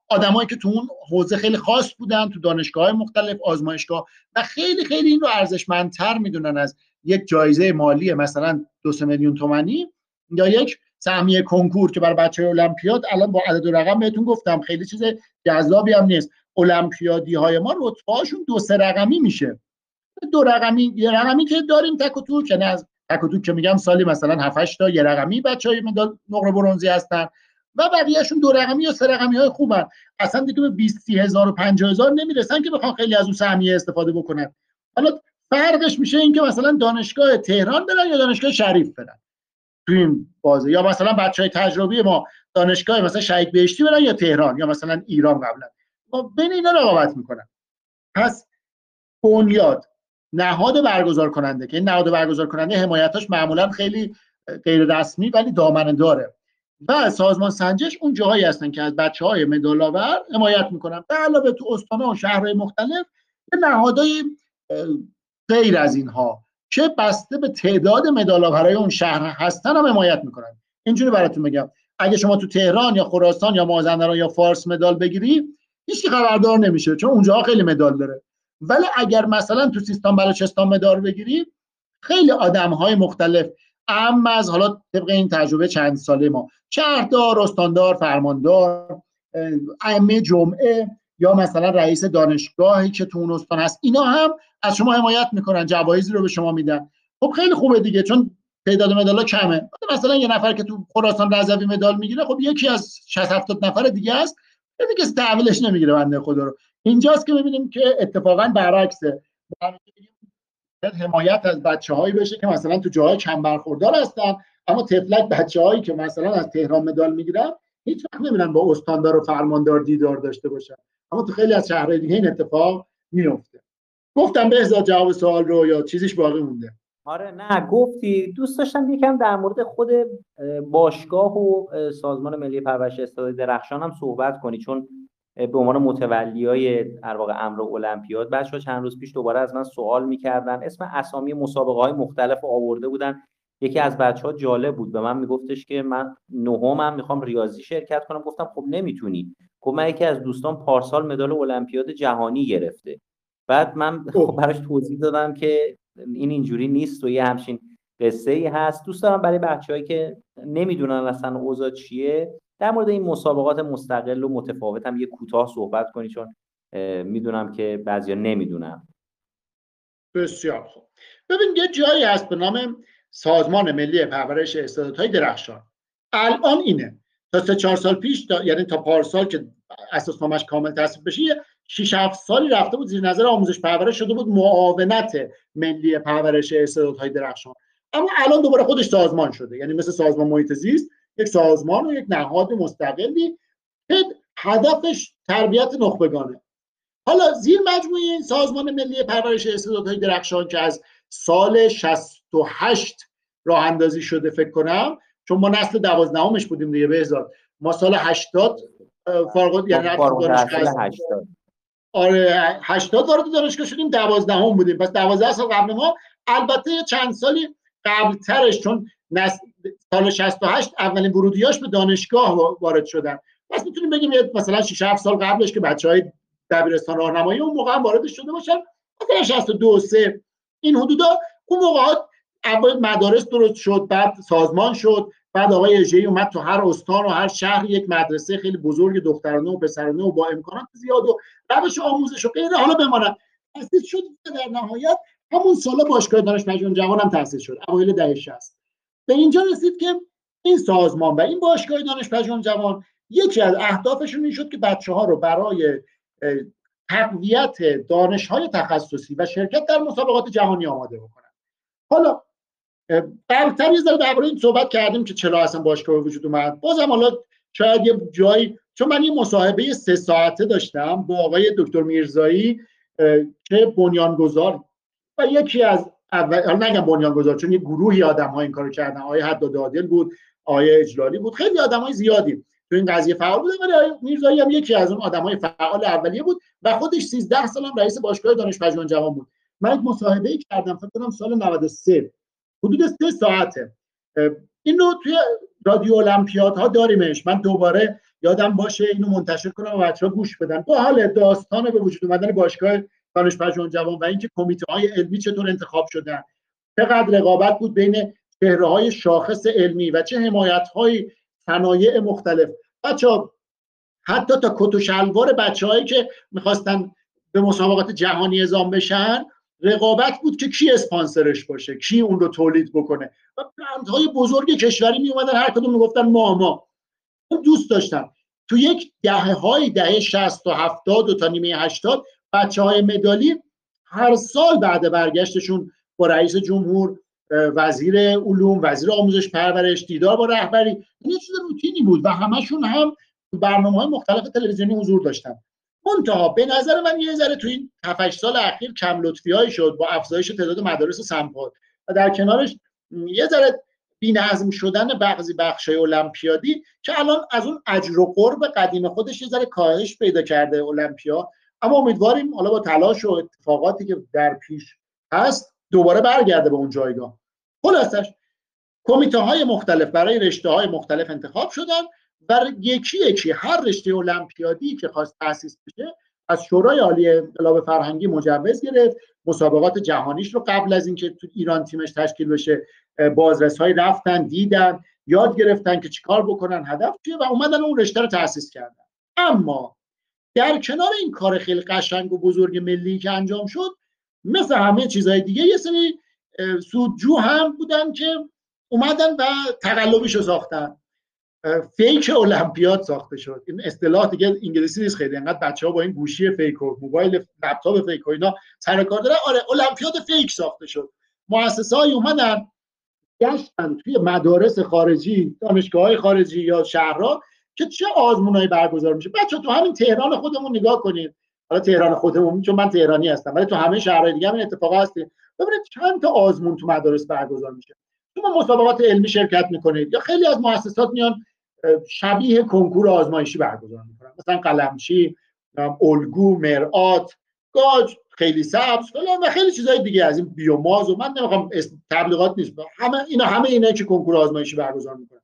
آدمایی که تو اون حوزه خیلی خاص بودن تو دانشگاه مختلف آزمایشگاه و خیلی خیلی این رو ارزشمندتر می‌دونن از یک جایزه مالی مثلا دو سه میلیون تومانی یا یک سهمیه کنکور که برای بچه المپیاد الان با عدد و رقم بهتون گفتم. خیلی چیز جذابی هم نیست. المپیادی های ما رتبه هاشون دو سه رقمی میشه. دو رقمی یه رقمی که داریم تک و توک یعنی از تک و توک که میگم سالی مثلا 7 تا یه رقمی بچهای مدال نقره برنزی هستن. و بقیهشون دو رقمی یا سه رقمی های خوبن. اصلا دیگه به 20 هزار و 50 هزار نمی‌رسن که بخوان خیلی از اون سهمیه استفاده بکنن. حالا فرقش میشه اینکه مثلا دانشگاه تهران برن یا دانشگاه شریف برن؟ تو این بازه. یا مثلا بچه های تجربی ما دانشگاه مثلا شهید بهشتی برن یا تهران یا مثلا ایران قبلا. ما بین اینا رقابت می‌کنن. پس بنیاد نهاد برگزار کننده که این نهاد برگزار کننده حمایتاش معمولا خیلی غیر رسمی ولی دامنه داره و سازمان سنجش اون جاهایی هستن که از بچه های مدالاور حمایت می‌کنن. به علاوه تو استانه و شهرهای مختلف یه نهادهای غیر از اینها که بسته به تعداد مدالاورای اون شهر هستن هم حمایت می‌کنن. اینجوری براتون بگم. اگه شما تو تهران یا خراسان یا مازندران یا فارس مدال بگیری هیچ خبردار نمیشه چون اونجا خیلی مدال داره. ولی اگر مثلا تو سیستان بلوچستان مدار بگیری خیلی آدم های مختلف اما از حالا طبق این تجربه چند ساله ما. شهردار استاندار فرماندار ائمه جمعه یا مثلا رئیس دانشگاهی که تو اون استان هست اینا هم از شما حمایت می‌کنن جوایزی رو به شما میدن. خب خیلی خوبه دیگه چون تعداد مدالا کمه. مثلا یه نفر که تو خراسان رضوی مدال می‌گیره خب یکی از 60 70 نفر دیگه است. دیگه تحویلش نمی‌گیره بنده خدا رو. اینجاست که می‌بینیم که اتفاقا برعکسه. حمایت از بچه هایی بشه که مثلا تو جاهای کم برخوردار هستن. اما تفلک بچه هایی که مثلا از تهران مدال می‌گیرن هیچ وقت نمیرن با استاندار و فرماندار دیدار داشته باشن. اما تو خیلی از شهرهای دیگه این اتفاق میفته گفتم به جواب سوال رو یا چیزیش باقی مونده. آره نه گفتی. دوست داشتم یکم در مورد خود باشگاه و سازمان ملی پرورش استعداد درخشان هم صحبت کنی. چون به عنوان متولی های در واقع امر المپیاد بچه‌ها چند روز پیش دوباره از من سوال می‌کردن. اسم اسامی مسابقه های مختلف آورده بودن. یکی از بچه ها جالب بود. به من میگفتش که من نهمم می‌خوام ریاضی شرکت کنم. گفتم خب نمی‌تونی. گفت من یکی از دوستان پارسال مدال المپیاد جهانی گرفته. بعد من خب براش توضیح دادم که این اینجوری نیست و یه همچین قصه ای هست. دوست دارم برای بچههایی که نمی‌دونن اصلا اوضاع چیه در مورد این مسابقات مستقل و متفاوت هم یه کوتاه صحبت کنی چون می‌دونم که بعضیا نمی‌دونم بسیار خوب. ببین یه جایی هست به نام سازمان ملی پرورش استعدادهای درخشان. الان اینه. تا سه چهار سال پیش یعنی تا پارسال که اساسنامش کامل تصویب بشه 6 7 سالی رفته بود زیر نظر آموزش پرورش شده بود معاونت ملی پرورش استعدادهای درخشان. اما الان دوباره خودش سازمان شده. یعنی مثل سازمان محیط زیست یک سازمان و یک نهاد مستقلی که هدفش تربیت نخبگانه. حالا زیر مجموعه این سازمان ملی پرورش استعدادهای درخشان که از سال 68 راه اندازی شده فکر کنم چون ما نسل دوازدهمش بودیم دیگه بهزاد ما سال 80 فارغ یعنی دانشگاه آره 80 وارد دانشگاه شدیم 12 هم بودیم. پس 12 سال قبل ما البته چند سالی قبل ترش چون سال 68 اولین ورودیاش به دانشگاه وارد شدن. پس می‌تونیم بگیم مثلا 6 7 سال قبلش که بچه های دبیرستان راهنمایی اون موقع هم وارد شده باشن. مثلا 62 3 این حدودا اون موقعات اول مدارس درست شد بعد سازمان شد بعد آقای اژه‌ای اومد تو هر استان و هر شهر یک مدرسه خیلی بزرگ دخترانه و پسرانه و با امکانات زیاد و روش آموزش و غیره حالا بمانن. تاسیس شد در نهایت. همون سال باشگاه دانش پژوهش جوان هم تاسیس شد. اوایل دهه 60 به اینجا رسید که این سازمان و این باشگاه دانش پژوهش جوان یکی از اهدافشون این شد که بچه ها رو برای تقویت دانش های تخصصی و شرکت در مسابقات جهانی آماده بکنن. حالا قبلتر یه ذره درباره این صحبت کردیم که چرا اصلا باشگاه وجود اومد. بازم حالا شاید یه جایی چون من یه مصاحبه سه ساعته داشتم با آقای دکتر میرزایی که بنیانگذار و یکی از اول حالا نگم بنیانگذار چون یه گروهی آدم ها این کارو کردن. آقای حد عادل بود آقای اجلالی بود. خیلی آدم های زیادی تو این قضیه فعال بودن ولی آقای میرزایی هم یکی از اون آدم های فعال اولیه بود و خودش 13 سال هم رئیس باشگاه دانش پژوهش جوان بود. من یک مصاحبه کردم فکر کنم سال 93 حدود سه ساعته. این رو توی رادیو المپیاد ها داریمش. من دوباره یادم باشه اینو منتشر کنم و بچه ها گوش بدن. با حال داستان به وجود اومدن باشگاه دانش پژوهش جوان و اینکه کمیته های علمی چطور انتخاب شدن. چقدر رقابت بود بین چهره های شاخص علمی و چه حمایت های صنایع مختلف. بچه حتی تا کت و شلوار بچه هایی که می‌خواستن به مسابقات جهانی اعزام بشن رقابت بود که کی اسپانسرش باشه کی اون رو تولید بکنه. و برندهای بزرگ کشوری می اومدن هر کدوم می‌گفتن ما ما. دوست داشتم. تو یک دهه های دهه 60 و 70 و تا نیمه 80 بچه های مدالی هر سال بعد برگشتشون با رئیس جمهور وزیر علوم وزیر آموزش پرورش دیدار با رهبری این چیز روتینی بود و همشون هم برنامه های مختلف تلویزیونی حضور داشتن. منتها به نظر من یه ذره تو این 7 سال اخیر کم لطفی شد با افزایش تعداد مدارس سمپاد و در کنارش یه ذره بی‌نظم شدن بعضی بخشای المپیادی که الان از اون اجر و قرب قدیم خودش یه ذره کاهش پیدا کرده المپیا. اما امیدواریم حالا با تلاش و اتفاقاتی که در پیش هست دوباره برگرده به اون جایگاه. خلاصش کمیته های مختلف برای رشته های مختلف انتخاب شدن و یکی یکی هر رشته المپیادی که خواست تاسیس بشه از شورای عالی انقلاب فرهنگی مجوز گرفت. مسابقات جهانیش رو قبل از اینکه تو ایران تیمش تشکیل بشه بازرس های رفتن دیدن یاد گرفتن که چیکار بکنن هدف چیه و اومدن اون رشته رو تاسیس کردن. اما در کنار این کار خیلی قشنگ و بزرگ ملی که انجام شد مثل همه چیزهای دیگه یه سری سودجو هم بودن که اومدن و تقلبیشو ساختن. fake المپیاد ساخته شد. این اصطلاح دیگه انگلیسی نیست خیلی انقدر بچه ها با این گوشی fake و موبایل لپتاپ fake و اینا سر کار دارن. آره المپیاد fake ساخته شد. مؤسسه های اومدن گشتن توی مدارس خارجی دانشگاه های خارجی یا شهرها که چه آزمونایی برگزار میشه. بچه تو همین تهران خودمون نگاه کنید حالا تهران خودمون چون من تهرانی هستم ولی تو همه شهرهای دیگه هم این اتفاق هست ببینید چند تا آزمون تو مدارس برگزار میشه. شما مسابقات علمی شرکت می‌کنید یا خیلی از مؤسسات میان شبیه کنکور آزمایشی برگزار می‌کنن. مثلا قلمچی الگو مرآت گاج خیلی سبز فلان و خیلی چیزای دیگه از این بیوماز و من نمی‌خوام تبلیغات نیست. همه اینا همه اینا که کنکور آزمایشی برگزار می‌کنن.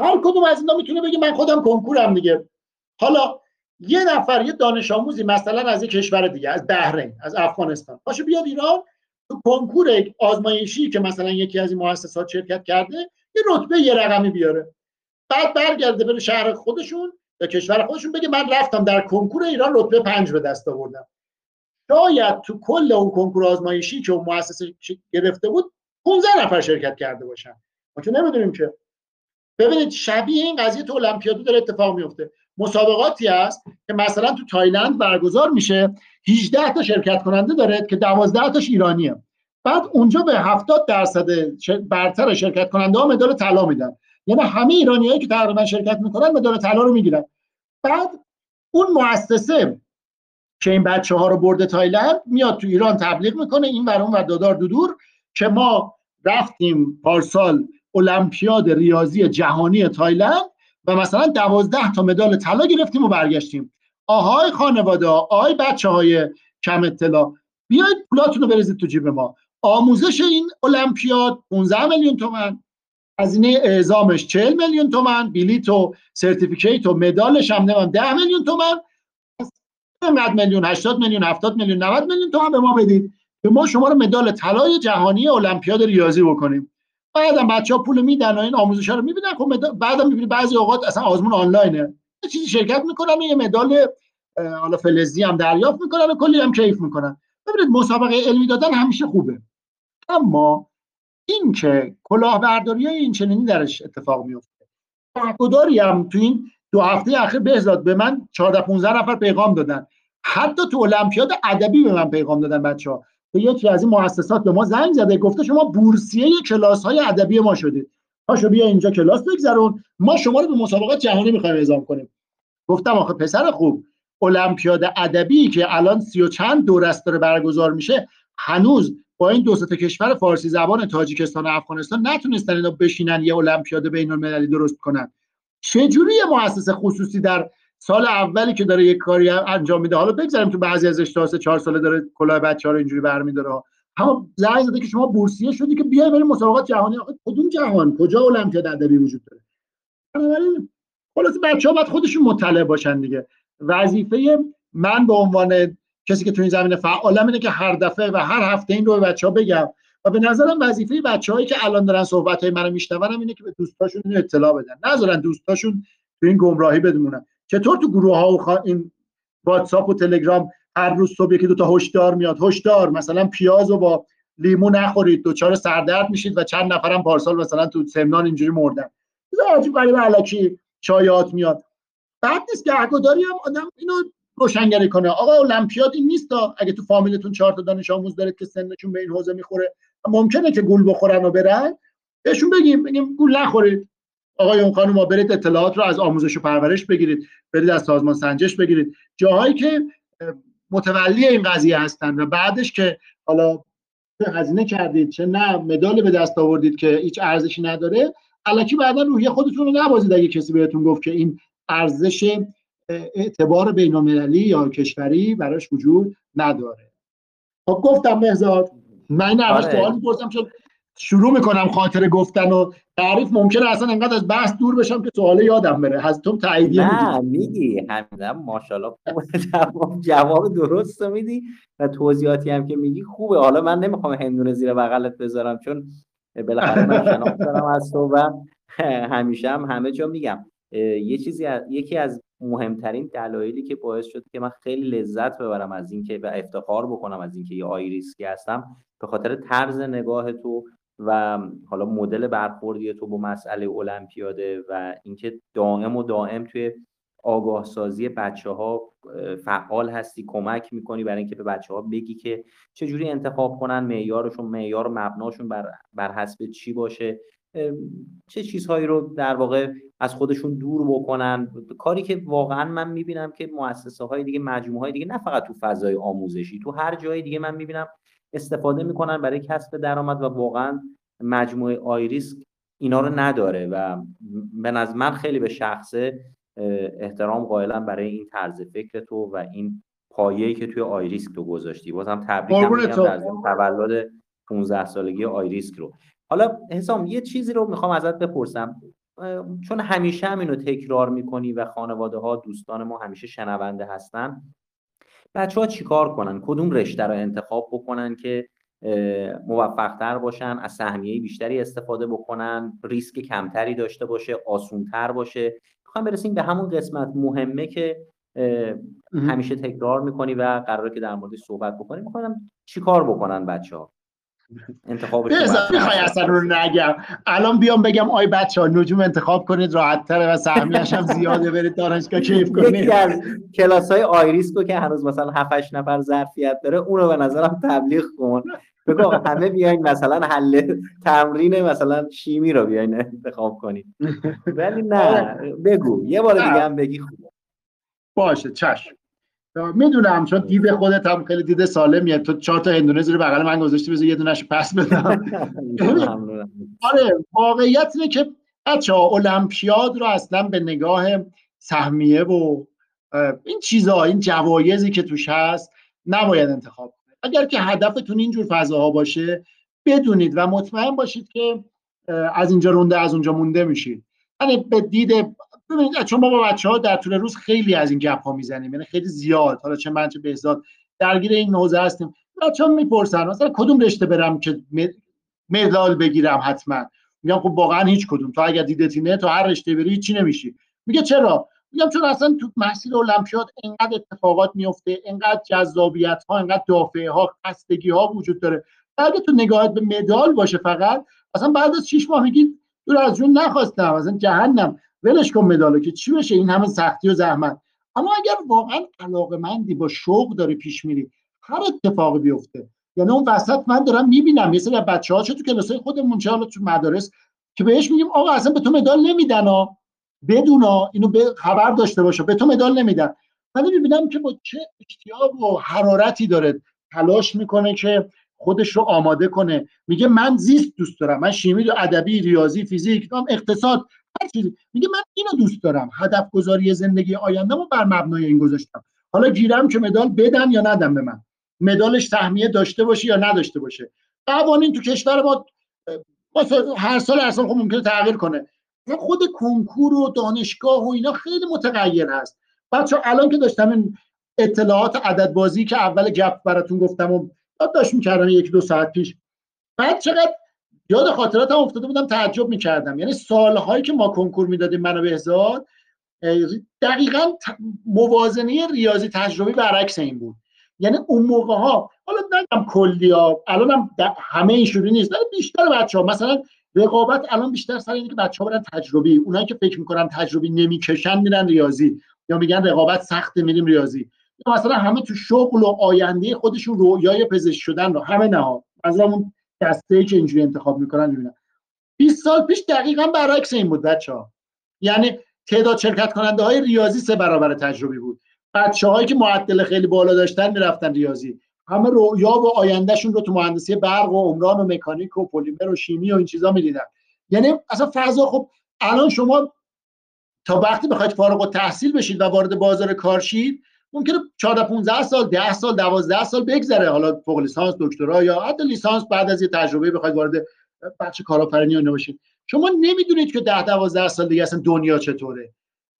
هر کدوم از اینا می‌تونه بگه من خودم کنکورم دیگه. حالا یه نفر یه دانش آموزی مثلا از یه کشور دیگه از بحرین از افغانستان. باشه بیاد ایران تو کنکور آزمایشی که مثلا یکی از این مؤسسات شرکت کرده یه رتبه یه رقمی بیاره. بعد برگرده بره شهر خودشون یا کشور خودشون بگه من رفتم در کنکور ایران رتبه پنج به دست آوردم. شاید تو کل اون کنکور آزمایشی که اون مؤسسه گرفته بود 15 نفر شرکت کرده باشن. ما که نمی‌دونیم که ببینید شبیه این قضیه تو المپیادو داره اتفاق میفته. مسابقاتی هست که مثلا تو تایلند برگزار میشه. 18 تا شرکت کننده داره که 12 تاش ایرانیه. بعد اونجا به 70 درصد برتر شرکت کننده ها مدال طلا میدن. یعنی همه ایرانیایی که تقریبا شرکت می‌کنن مدال طلا رو می‌گیرن. بعد اون مؤسسه که این بچه ها رو برده تایلند میاد تو ایران تبلیغ می‌کنه. این برون و دادار دودور که ما رفتیم پارسال المپیاد ریاضی جهانی تایلند و مثلا دوازده تا مدال طلا گرفتیم و برگشتیم. آهای خانواده آهای بچه های کم اطلاع بیاید پولاتون رو بریزید تو جیب ما. آموزش این المپیاد 15 میلیون تومن هزینه اعزامش 40 میلیون تومن بلیت و certificate و مدالش هم 10 میلیون تومن 90 میلیون 80 میلیون 70 میلیون 90 میلیون تومن به ما بدید که ما شما رو مدال طلای جهانی المپیاد ریاضی بکنیم. بعدم بچه ها پول میدن و این آموزش ها رو می‌بینن. خب بعدم می‌بینی بعضی اوقات اصلا آزمون آنلاینه. یه چیزی شرکت می‌کنن یه مدال حالا فلزی هم دریافت می‌کنن و کلی هم کیف می‌کنن. ببینید مسابقه علمی دادن همیشه خوبه. اما این که کلاهبرداری های این چنینی درش اتفاق میفته تعهداری هم تو این دو هفته اخیر بهزاد به من 14 15 نفر پیغام دادن. حتی تو المپیاد ادبی به من پیغام دادن بچه ها که یکی از این مؤسسات به ما زنگ زده گفته شما بورسیه کلاس های ادبی ما شدید. پاشو بیا اینجا کلاس بگذرون. ما شما رو به مسابقات جهانی می‌خوایم اعزام کنیم. گفتم آخه پسر خوب المپیاد ادبی که الان سی و چند دور است داره برگزار میشه هنوز با این دو تا کشور فارسی زبان تاجیکستان و افغانستان نتونستن اینا بشینن یه المپیاد بین المللی درست کنن. چجوری یه مؤسسه خصوصی در سال اولی که داره یک کاری انجام میده. حالا بگذاریم تو بعضی از اشتاس چهار ساله داره کلاه بچه ها رو اینجوری برمیداره. اما زنگ زده که شما بورسیه شدی که بیای بریم مسابقات جهانی. کدوم جهان؟ کجا المپیاد ادبی وجود داره؟ بنابراین خلاص بچه ها باید خودشون مطلع باشن دیگه. وظیفه من به عنوان کسی که تو این زمینه فعالم اینه که هر دفعه و هر هفته این رو به بچه ها بگم و به نظرم وظیفه بچه‌هایی که الان دارن صحبت های منو میشنون اینه که به دوستاشون اطلاع بدن. نذارن دوستاشون تو این گمراهی بدمونن. چطور تو گروه ها و این واتساپ و تلگرام هر روز صبح یکی دو تا هشدار میاد؟ هشدار مثلا پیاز رو با لیمو نخورید دوچار سردرد میشید و چند نفرم پارسال مثلا تو سمنان اینجوری مردن. عجیب غریب علکی شایعات میاد. بعد نیست گهگداری هم آدم اینو روشنگری کنه. آقا المپیاد این نیست اگه تو فامیلتون چهار تا دانش آموز داره که سنشون به این حوزه می‌خوره ممکنه که گول بخورن و برن. بهشون بگیم بگیم گول نخورید. آقای اون خانم برید اطلاعات رو از آموزش و پرورش بگیرید برید از سازمان سنجش بگیرید جاهایی که متولی این قضیه هستن و بعدش که حالا هزینه کردید چه نه مدال به دست آوردید که هیچ ارزشی نداره الکی بعدا روحیه خودتون رو نبازید اگه کسی بهتون گفت که این ارزش اعتبار بین یا کشوری براش وجود نداره خب گفتم بهزاد من این اول آره. سوال می‌پرسم چون شروع می‌کنم خاطر گفتن و تعریف ممکنه اصلا انقدر از بحث دور بشم که سوال یادم بره. تو تاییدیه نه میگی. همین ماشاءالله. جواب درست میدی و توضیحاتی هم که میگی خوبه. حالا من نمی‌خوام هندونه زیر بغلت بذارم چون بالاخره من شناخت دارم از تو و همیشه هم همه جا میگم. یه چیزی یکی از مهمترین دلایلی که باعث شد که من خیلی لذت ببرم از اینکه و افتخار بکنم از اینکه یه آیریسکی هستم به خاطر طرز نگاه تو و حالا مدل برخوردی تو با مسئله المپیاده و اینکه دائم و دائم توی آگاه سازی بچه ها فعال هستی کمک می‌کنی برای اینکه به بچه ها بگی که چجوری انتخاب کنن معیارشون معیار مبناشون بر, بر حسب چی باشه. چه چیزهایی رو در واقع از خودشون دور بکنن. کاری که واقعا من می‌بینم که مؤسسه های دیگه مجموعه های دیگه نه فقط تو فضای آموزشی تو هر جای دیگه من می‌بینم استفاده می‌کنن برای کسب درآمد و واقعا مجموعه آیریس اینا رو نداره و به نظر من خیلی به شخصه احترام قائلم برای این طرز فکر تو و این پایه‌ای که توی آیریسک تو گذاشتی. بازم تبریک میگم در تولد 15 سالگی آیریسک رو. حالا حسام یه چیزی رو می‌خوام ازت بپرسم. چون همیشه هم اینو تکرار می‌کنی و خانواده ها دوستان ما همیشه شنونده هستن بچه ها چیکار کنن؟ کدوم رشته رو انتخاب بکنن که موفقتر باشن از سهمیه بیشتری استفاده بکنن ریسک کمتری داشته باشه آسونتر باشه؟ می‌خوام برسیم به همون قسمت مهمه که همیشه تکرار می‌کنی و قراره که در مورد صحبت بکنیم می‌خوام چیکار بکنن بچه ها انتخابش می‌خوای اصلا رو نگم. الان بیام بگم آی بچه ها نجوم انتخاب کنید راحت تره و سهمیش هم زیاده برید دانشگاه کیف کنید. یکی از کلاس های آیریسکو که هنوز مثلا 7 نفر ظرفیت داره اونو به نظرم تبلیغ کن. بگو همه بیاین مثلا حل تمرین مثلا شیمی رو بیاین انتخاب کنید. ولی نه. بگو. یه بار دیگه هم بگی خوبه. باشه چشم. می‌دونم چون دید خودت هم خیلی دید سالمیه. تو چهار تا هندونه زیر بغل من گذاشتی بذار یه دونهش پس بدم. آره واقعیت اینه که بچه ها المپیاد رو اصلا به نگاه سهمیه و این چیزها این جوایزی که توش هست نباید انتخاب کنید. اگر که هدفتون اینجور فضاها باشه بدونید و مطمئن باشید که از اینجا رونده از اونجا مونده میشید. یعنی به دید ببینید چون ما با بچه ها در طول روز خیلی از این گپ ها می‌زنیم یعنی خیلی زیاد. حالا چه من چه بهزاد درگیر این حوزه هستیم. بچه ها می‌پرسن مثلا کدوم رشته برم که مدال بگیرم حتما؟ میگم خب واقعا هیچ کدوم. تو اگر دیدت اینه تو هر رشته بری چی نمیشی؟ میگه چرا؟ میگم چون اصلا تو مسیر المپیاد انقدر اتفاقات میفته انقدر جذابیت ها انقدر دافعه ها خستگی ها وجود داره. اگه تو نگاهت به مدال باشه فقط اصلا بعد از 6 ماه میگی دور از جون نخواستم اصلا جهنم. ولش کن مدالو که چی بشه؟ این همه سختی و زحمت. اما اگر واقعا علاقه مندی با شوق داره پیش میری هر اتفاقی بیفته. یعنی اون وسط من دارم می‌بینم. یه سری بچه ها چه تو کلاسای خودمون چه حالا تو مدارس که بهش میگیم آقا اصلا به تو مدال نمیدن ها. بدونا اینو به خبر داشته باشه. به تو مدال نمیدن. من می‌بینم که با چه اشتیاق و حرارتی داره تلاش می‌کنه که خودش رو آماده کنه. میگه من زیست دوست دارم. من شیمی ادبی ریاضی فیزیک اقتصاد هر چیزی میگه من اینو دوست دارم. هدف گذاری زندگی آینده رو بر مبنای این گذاشتم. حالا گیرم که مدال بدن یا ندم به من. مدالش سهمیه داشته باشه یا نداشته باشه. قوانین تو کشور ما هر سال سال خب ممکنه تغییر کنه. خود کنکور و دانشگاه و اینا خیلی متغیر هست. بچه الان که داشتم این اطلاعات عدد بازی که اول گپ براتون گفتم و داشت می‌کردم یک دو ساعت پیش. بعد چقدر یاد خاطراتم افتاده بودم تعجب می‌کردم. یعنی سالهایی که ما کنکور می‌دادیم منو بهزاد دقیقا موازنه ریاضی تجربی برعکس این بود. یعنی اون موقع ها حالا نگم کلی ها الان هم همه اینجوری نیست ولی بیشتر بچه ها مثلا رقابت الان بیشتر سر اینه که بچه ها برن تجربی. اونایی که فکر می‌کنن تجربی نمی‌کشن میرن ریاضی. یا میگن رقابت سخت میریم ریاضی. یا مثلا همه تو شغل و آینده خودشون رویای پزشک شدن رو همه نه مثلا اون دسته که اینجوری انتخاب می‌کنن می‌بینن. 20 سال پیش دقیقا برعکس این بود بچه ها یعنی تعداد شرکت کننده های ریاضی سه برابر تجربی بود. بچه هایی که معدل خیلی بالا داشتن می‌رفتن ریاضی. همه رویا و آیندهشون رو تو مهندسی برق و عمران و مکانیک و پلیمر و شیمی و این چیزا می‌دیدن. یعنی اصلا فضا خب الان شما تا وقتی بخواید فارغ و تحصیل بشید و وارد بازار کار شید ممکنه 14 15 سال 10 سال 12 سال بگذره. حالا فوق لیسانس دکترا یا حتی لیسانس بعد از یه تجربه بخواید وارد بچه کارآفرینی اون بشید شما نمی‌دونید که 10 12 سال دیگه اصلا دنیا چطوره.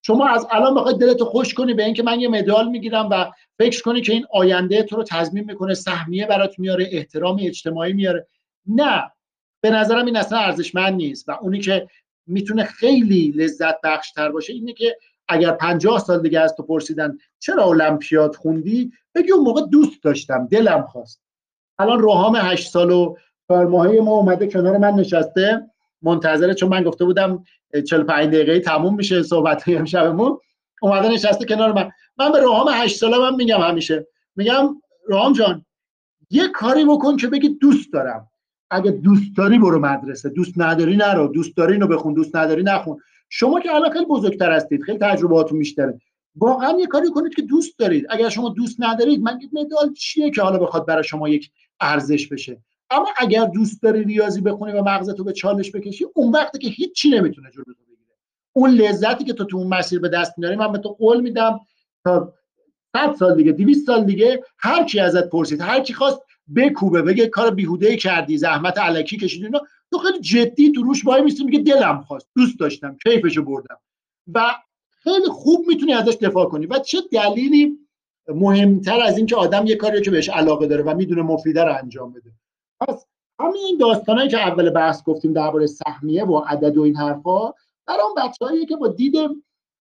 شما از الان بخواید دلتو خوش کنی به اینکه من یه مدال می‌گیرم و فکر کنی که این آینده تو رو تضمین می‌کنه سهمیه برات میاره احترام اجتماعی میاره. نه. به نظرم این اصلا ارزشمند نیست و اونی که می‌تونه خیلی لذت بخشتر باشه اینه که اگر 50 سال دیگه از تو پرسیدن چرا المپیاد خوندی؟ بگی اون موقع دوست داشتم دلم خواست. الان روحام 8 سال و ماهی ما اومده کنار من نشسته. منتظره چون من گفته بودم 45 دقیقه تموم میشه صحبت امشبمون. اومده نشسته کنار من. من به روحام 8 ساله من میگم همیشه. میگم روحام جان یه کاری بکن که بگی دوست دارم. اگه دوست داری برو مدرسه دوست نداری نرو دوست داری اینو بخون دوست نداری نخون. شما که الان خیلی بزرگتر هستید خیلی تجربهاتون بیشتره. واقعا یه کاری کنید که دوست دارید. اگر شما دوست ندارید من مدال چیه که حالا بخواد برای شما یک ارزش بشه؟ اما اگر دوست داری ریاضی بخونی و مغزتو به چالش بکشی اون وقتی که هیچی نمی‌تونه جلو تو بگیره. اون لذتی که تو تو اون مسیر به دست میاری من به تو قول میدم تا 100 سال دیگه 200 سال دیگه هر کی ازت پرسید هر کی خواست بکوبه بگه کار بیهوده کردی زحمت علکی کشیدی تو خیلی جدی تو روش وای میستی میگه دلم خواست. دوست داشتم کیفشو بردم. و خیلی خوب می‌تونی ازش دفاع کنی. و چه دلیلی مهمتر از اینکه آدم یه کاری که بهش علاقه داره و می‌دونه مفیده رو انجام بده. پس همین این داستانایی که اول بحث گفتیم درباره سهمیه و عدد و این حرفا برای اون بچه‌هایی که با دید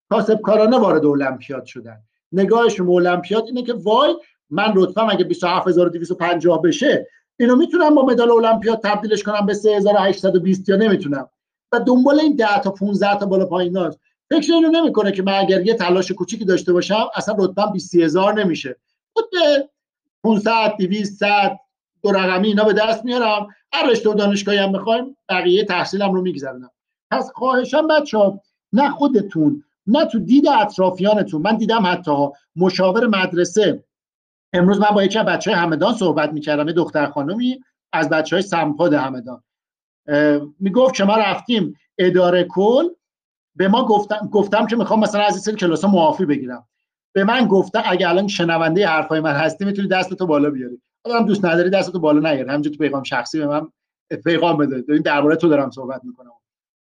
کاسب کارانه وارد المپیاد شدن. نگاهشون به المپیاد اینه که وای من رتبه اگه 27250 بشه اینو می‌تونم با مدال المپیاد تبدیلش کنم به 3820 یا نمی‌تونم. و دنبال این 10 تا 15 تا بالا پایین فکر اینو نمی‌کنه که من اگر یه تلاش کوچیکی داشته باشم اصلا رتبه 20000 نمیشه. رتبه 500 200 100 دو رقمی اینا به دست میارم. هر رشته دانشگاهی هم می‌خوایم بقیه تحصیلم رو میگذرونم. پس خواهشم بچه نه خودتون نه تو دید اطرافیانتون. من دیدم حتی مشاور مدرسه امروز من با یکی از بچه همدان صحبت می‌کردم یه دختر خانمی از بچه های سمپاد همدان. می‌گفت که ما رفتیم اداره کل به ما گفتم گفتم که می‌خوام مثلا از این سری کلاس معافی بگیرم. به من گفته اگه الان شنونده حرفای من هستی می‌تونی دستتو بالا بیاری. هم دوست نداری دستتو بالا نیار همینجوری تو پیغام شخصی به من پیغام بده. درباره تو دارم صحبت می‌کنم.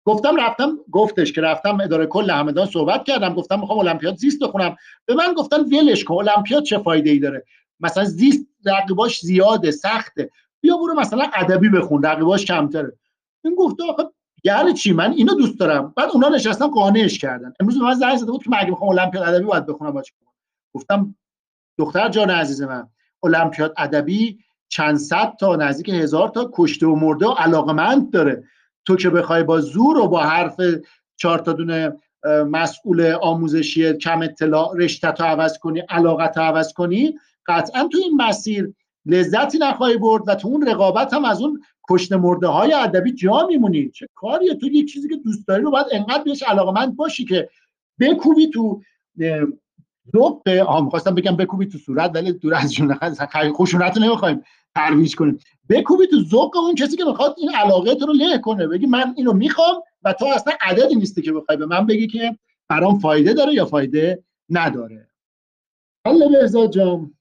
گفتم رفتم گفتش که رفتم اداره کل همدان صحبت کردم گفتم می‌خوام المپیاد زیست بخونم. به من گفتن ولش کن المپیاد چه فایده ای داره؟ مثلا زیست رقیباش زیاده سخته. بیا برو مثلا ادبی بخون رقیباش کمتره. این گفته آخه یعنی چی؟ من اینو دوست دارم. بعد اونا نشستن قانعش کردن. امروز من زنگ زده بود که مگه می‌خوام المپیاد ادبی باید بخونم باش. گفتم دختر جان عزیز من المپیاد ادبی چند صد تا نزدیک هزار تا کشته و مرده و علاقمند داره. تو که بخوای با زور و با حرف چهار تا دونه مسئول آموزشی کم اطلاع رشته عوض کنی علاقت عوض کنی قطعا تو این مسیر لذتی نخواهی برد و تو اون رقابت هم از اون کشته مرده های ادبی جا میمونی. چه کاریه؟ تو یک چیزی که دوست داری رو باید انقدر بهش علاقمند باشی که بکوبی تو ذوق آم خواستم بگم بکوبی تو صورت ولی دور از جون خشونت نمی‌خوایم. ترویج کنیم. بکوبی تو ذوق اون کسی که می‌خواد این علاقه تو رو له کنه. بگی من اینو می‌خوام و تو اصلا عددی نیستی که بخوای به من بگی که برام فایده داره یا فایده نداره. حالا بهزاد جان.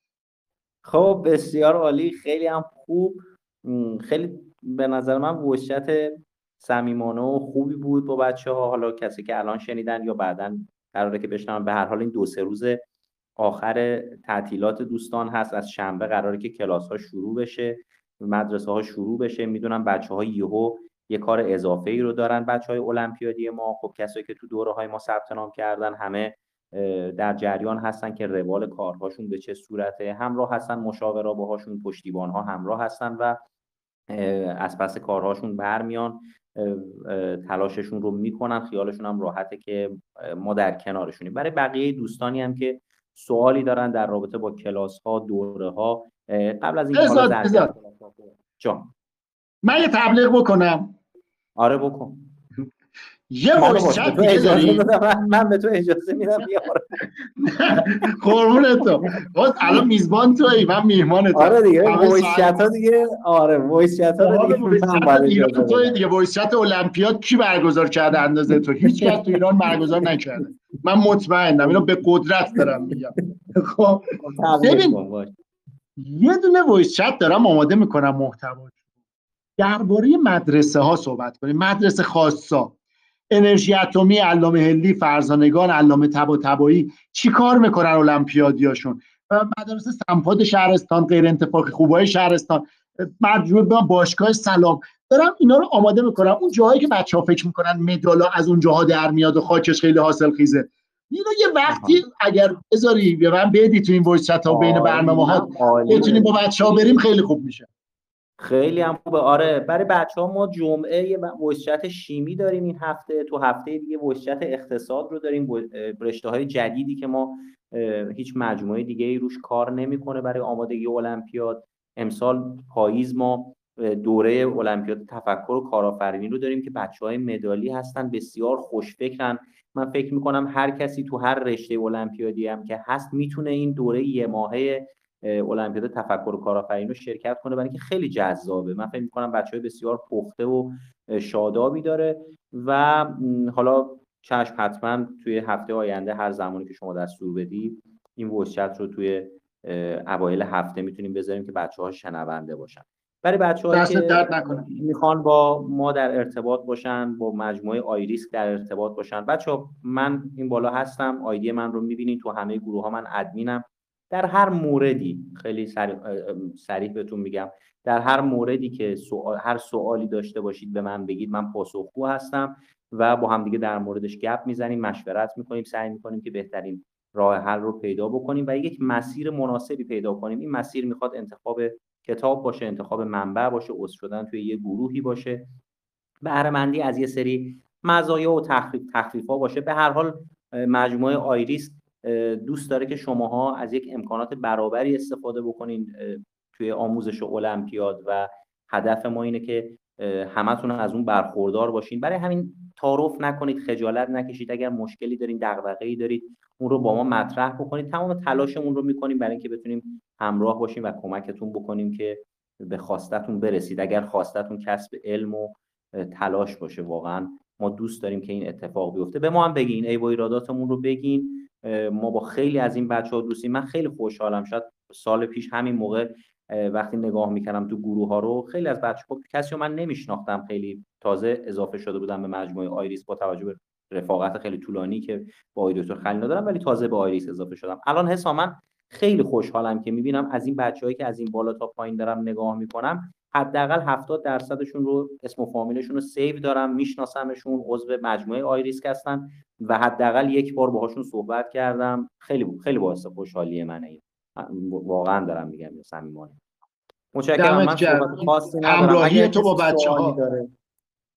خب بسیار عالی. خیلی هم خوب. خیلی به نظر من وشت صمیمانه و خوبی بود با بچه ها حالا کسی که الان شنیدن یا بعدا قراره که بشنم به هر حال این دو سه روز آخر تعطیلات دوستان هست. از شنبه قراره که کلاس ها شروع بشه مدرسه ها شروع بشه. می‌دونم بچه های یهو یه کار اضافه ای رو دارن. بچه های المپیادی ما خب کسایی که تو دوره های ما ثبت نام کردن همه در جریان هستن که روال کارهاشون به چه صورته. همراه هستن مشاورا باهاشون پشتیبان ها همراه هستن و از پس کارهاشون برمیان. تلاششون رو می‌کنن. خیالشون هم راحته که ما در کنارشونیم. برای بقیه دوستانی هم که سوالی دارن در رابطه با کلاس ها دوره ها قبل از این جان. من یه تبلیغ بکنم. آره بکن. یه چت دیگه من به تو اجازه میدم بیار قربونت تو. الان میزبان تویی من میهمان تو آره دیگه وایس چت ها دیگه آره voice ها دیگه تو دیگه. voice chat المپیاد کی برگزار کرده اندازه تو؟ هیچ کس تو ایران برگزار نکرده. من مطمئنم. اینو به جرئت دارم میگم. خب ببین یه دونه voice chat دارم آماده می‌کنم محتوا درباره مدرسه ها صحبت کنیم. مدرسه خاصا. انرژی اتمی علامه حلی فرزانگان علامه طباطبایی چی کار می‌کنن المپیادیاشون؟ و مدرسه سمپاد شهرستان غیر انتفاقی خوبای شهرستان مجموعه به باشگاه سلام. دارم اینا رو آماده می‌کنم. اون جاهایی که بچه ها فکر می‌کنن مدالا از اون جاها در میاد و خاکش خیلی حاصل خیزه. اینو یه وقتی اگر بذاری به من بدی تو این وایس ها بین برنامه ها بتونیم با بچه ها بریم خیلی خوب میشه. خیلی هم خوبه. آره برای بچه ها ما جمعه یه شیمی داریم این هفته. تو هفته دیگه وشچت اقتصاد رو داریم. رشته های جدیدی که ما هیچ مجموعه دیگه ای روش کار نمی‌کنه برای آمادگی المپیاد. امسال پاییز ما دوره المپیاد تفکر و کارآفرینی رو داریم که بچه های مدالی هستن بسیار خوشفکرن. من فکر می‌کنم هر کسی تو هر رشته المپیادی هم که هست می‌تونه این دوره یه ماهه المپیاد تفکر و کارآفرینی رو شرکت کنه برای اینکه خیلی جذابه. من فکر می‌کنم بچه های بسیار پخته و شادابی داره و حالا چشم حتما توی هفته آینده هر زمانی که شما دستور بدید این وشت رو توی اوایل هفته می‌تونیم بذاریم که بچه ها شنونده باشن. برای بچه ها که می‌خوان با ما در ارتباط باشن با مجموعه آیریسک در ارتباط باشن. بچه ها من این بالا هستم آیدی من رو می‌بینید تو همه گروه ها من ادمینم. در هر موردی خیلی سریع بهتون میگم در هر موردی که سوال، هر سوالی داشته باشید به من بگید من پاسخگو هستم و با هم دیگه در موردش گپ می‌زنیم مشورت می‌کنیم سعی می‌کنیم که بهترین راه حل رو پیدا بکنیم و یک مسیر مناسبی پیدا کنیم. این مسیر می‌خواد انتخاب کتاب باشه انتخاب منبع باشه عضو شدن توی یه گروهی باشه. بهره از یه سری مزایا و تخفیف ها باشه. به هر حال مجموعه آیریس دوست داره که شماها از یک امکانات برابری استفاده بکنین توی آموزش المپیاد و هدف ما اینه که همتون از اون برخوردار باشین. برای همین تعارف نکنید خجالت نکشید. اگر مشکلی دارین دغدغه‌ای دارید اون رو با ما مطرح بکنید. تمام تلاشمون رو می‌کنیم برای اینکه بتونیم همراه باشیم و کمکتون بکنیم که به خواستتون برسید. اگر خواستتون کسب علم و تلاش باشه واقعا ما دوست داریم که این اتفاق بیفته. به ما هم بگین. ای با ایراداتمون رو بگین. ما با خیلی از این بچه ها دوستیم من خیلی خوشحالم. شاید سال پیش همین موقع وقتی نگاه می‌کردم تو گروه ها رو خیلی از بچه ها کسی رو من نمیشناختم. خیلی تازه اضافه شده بودم به مجموعه آیریسک با توجه به رفاقت خیلی طولانی که با آقای دکتر خلیل دارم ولی تازه به آیریسک اضافه شدم. الان حسا خیلی خوشحالم که می‌بینم از این بچههایی که از این بالا تا پایین دارم نگاه می‌کنم حداقل 70 درصدشون رو اسم و فامیلشون رو save دارم میشناسمشون عضو مجموعه آیریسک هستن و حداقل یک بار باهاشون صحبت کردم. خیلی خیلی باعث خوشحالی منه. واقعا دارم میگم صمیمانه. متشکرم. من صحبت خاصی ندارم. تو با بچه ها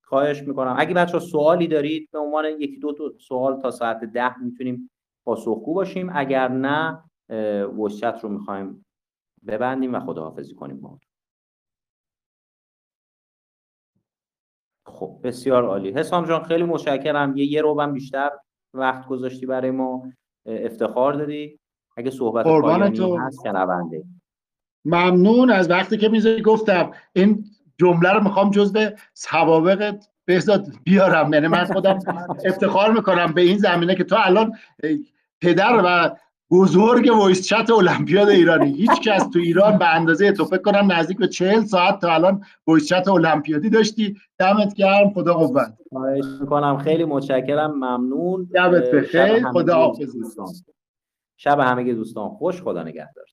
خواهش می‌کنم. اگه بچه ها سوالی دارید به عنوان یکی دو تا سوال تا ساعت ده می‌تونیم پاسخگو باشیم. اگر نه وشت رو می‌خوایم ببندیم و خداحافظی کنیم با خب بسیار عالی. حسام جان خیلی متشکرم. یه یه روبم بیشتر وقت گذاشتی برای ما افتخار دادی. اگه صحبت پایانی تو... هست شنونده. ممنون از وقتی که می‌ذاری. گفتم این جمله رو می‌خوام جزء سوابق بهزاد بیارم. یعنی من خودم افتخار می‌کنم به این زمینه که تو الان پدر و بزرگ وایس چت المپیاد ایرانی. هیچ کس تو ایران به اندازه تو فکر کنم نزدیک به چهل ساعت تا الان وایس چت المپیادی داشتی. دمت گرم خدا قوت. خواهش می‌کنم. خیلی متشکرم. ممنون. دمت بخیر خدا حافظ. شب همه دوستان. خوش خدا نگهدار.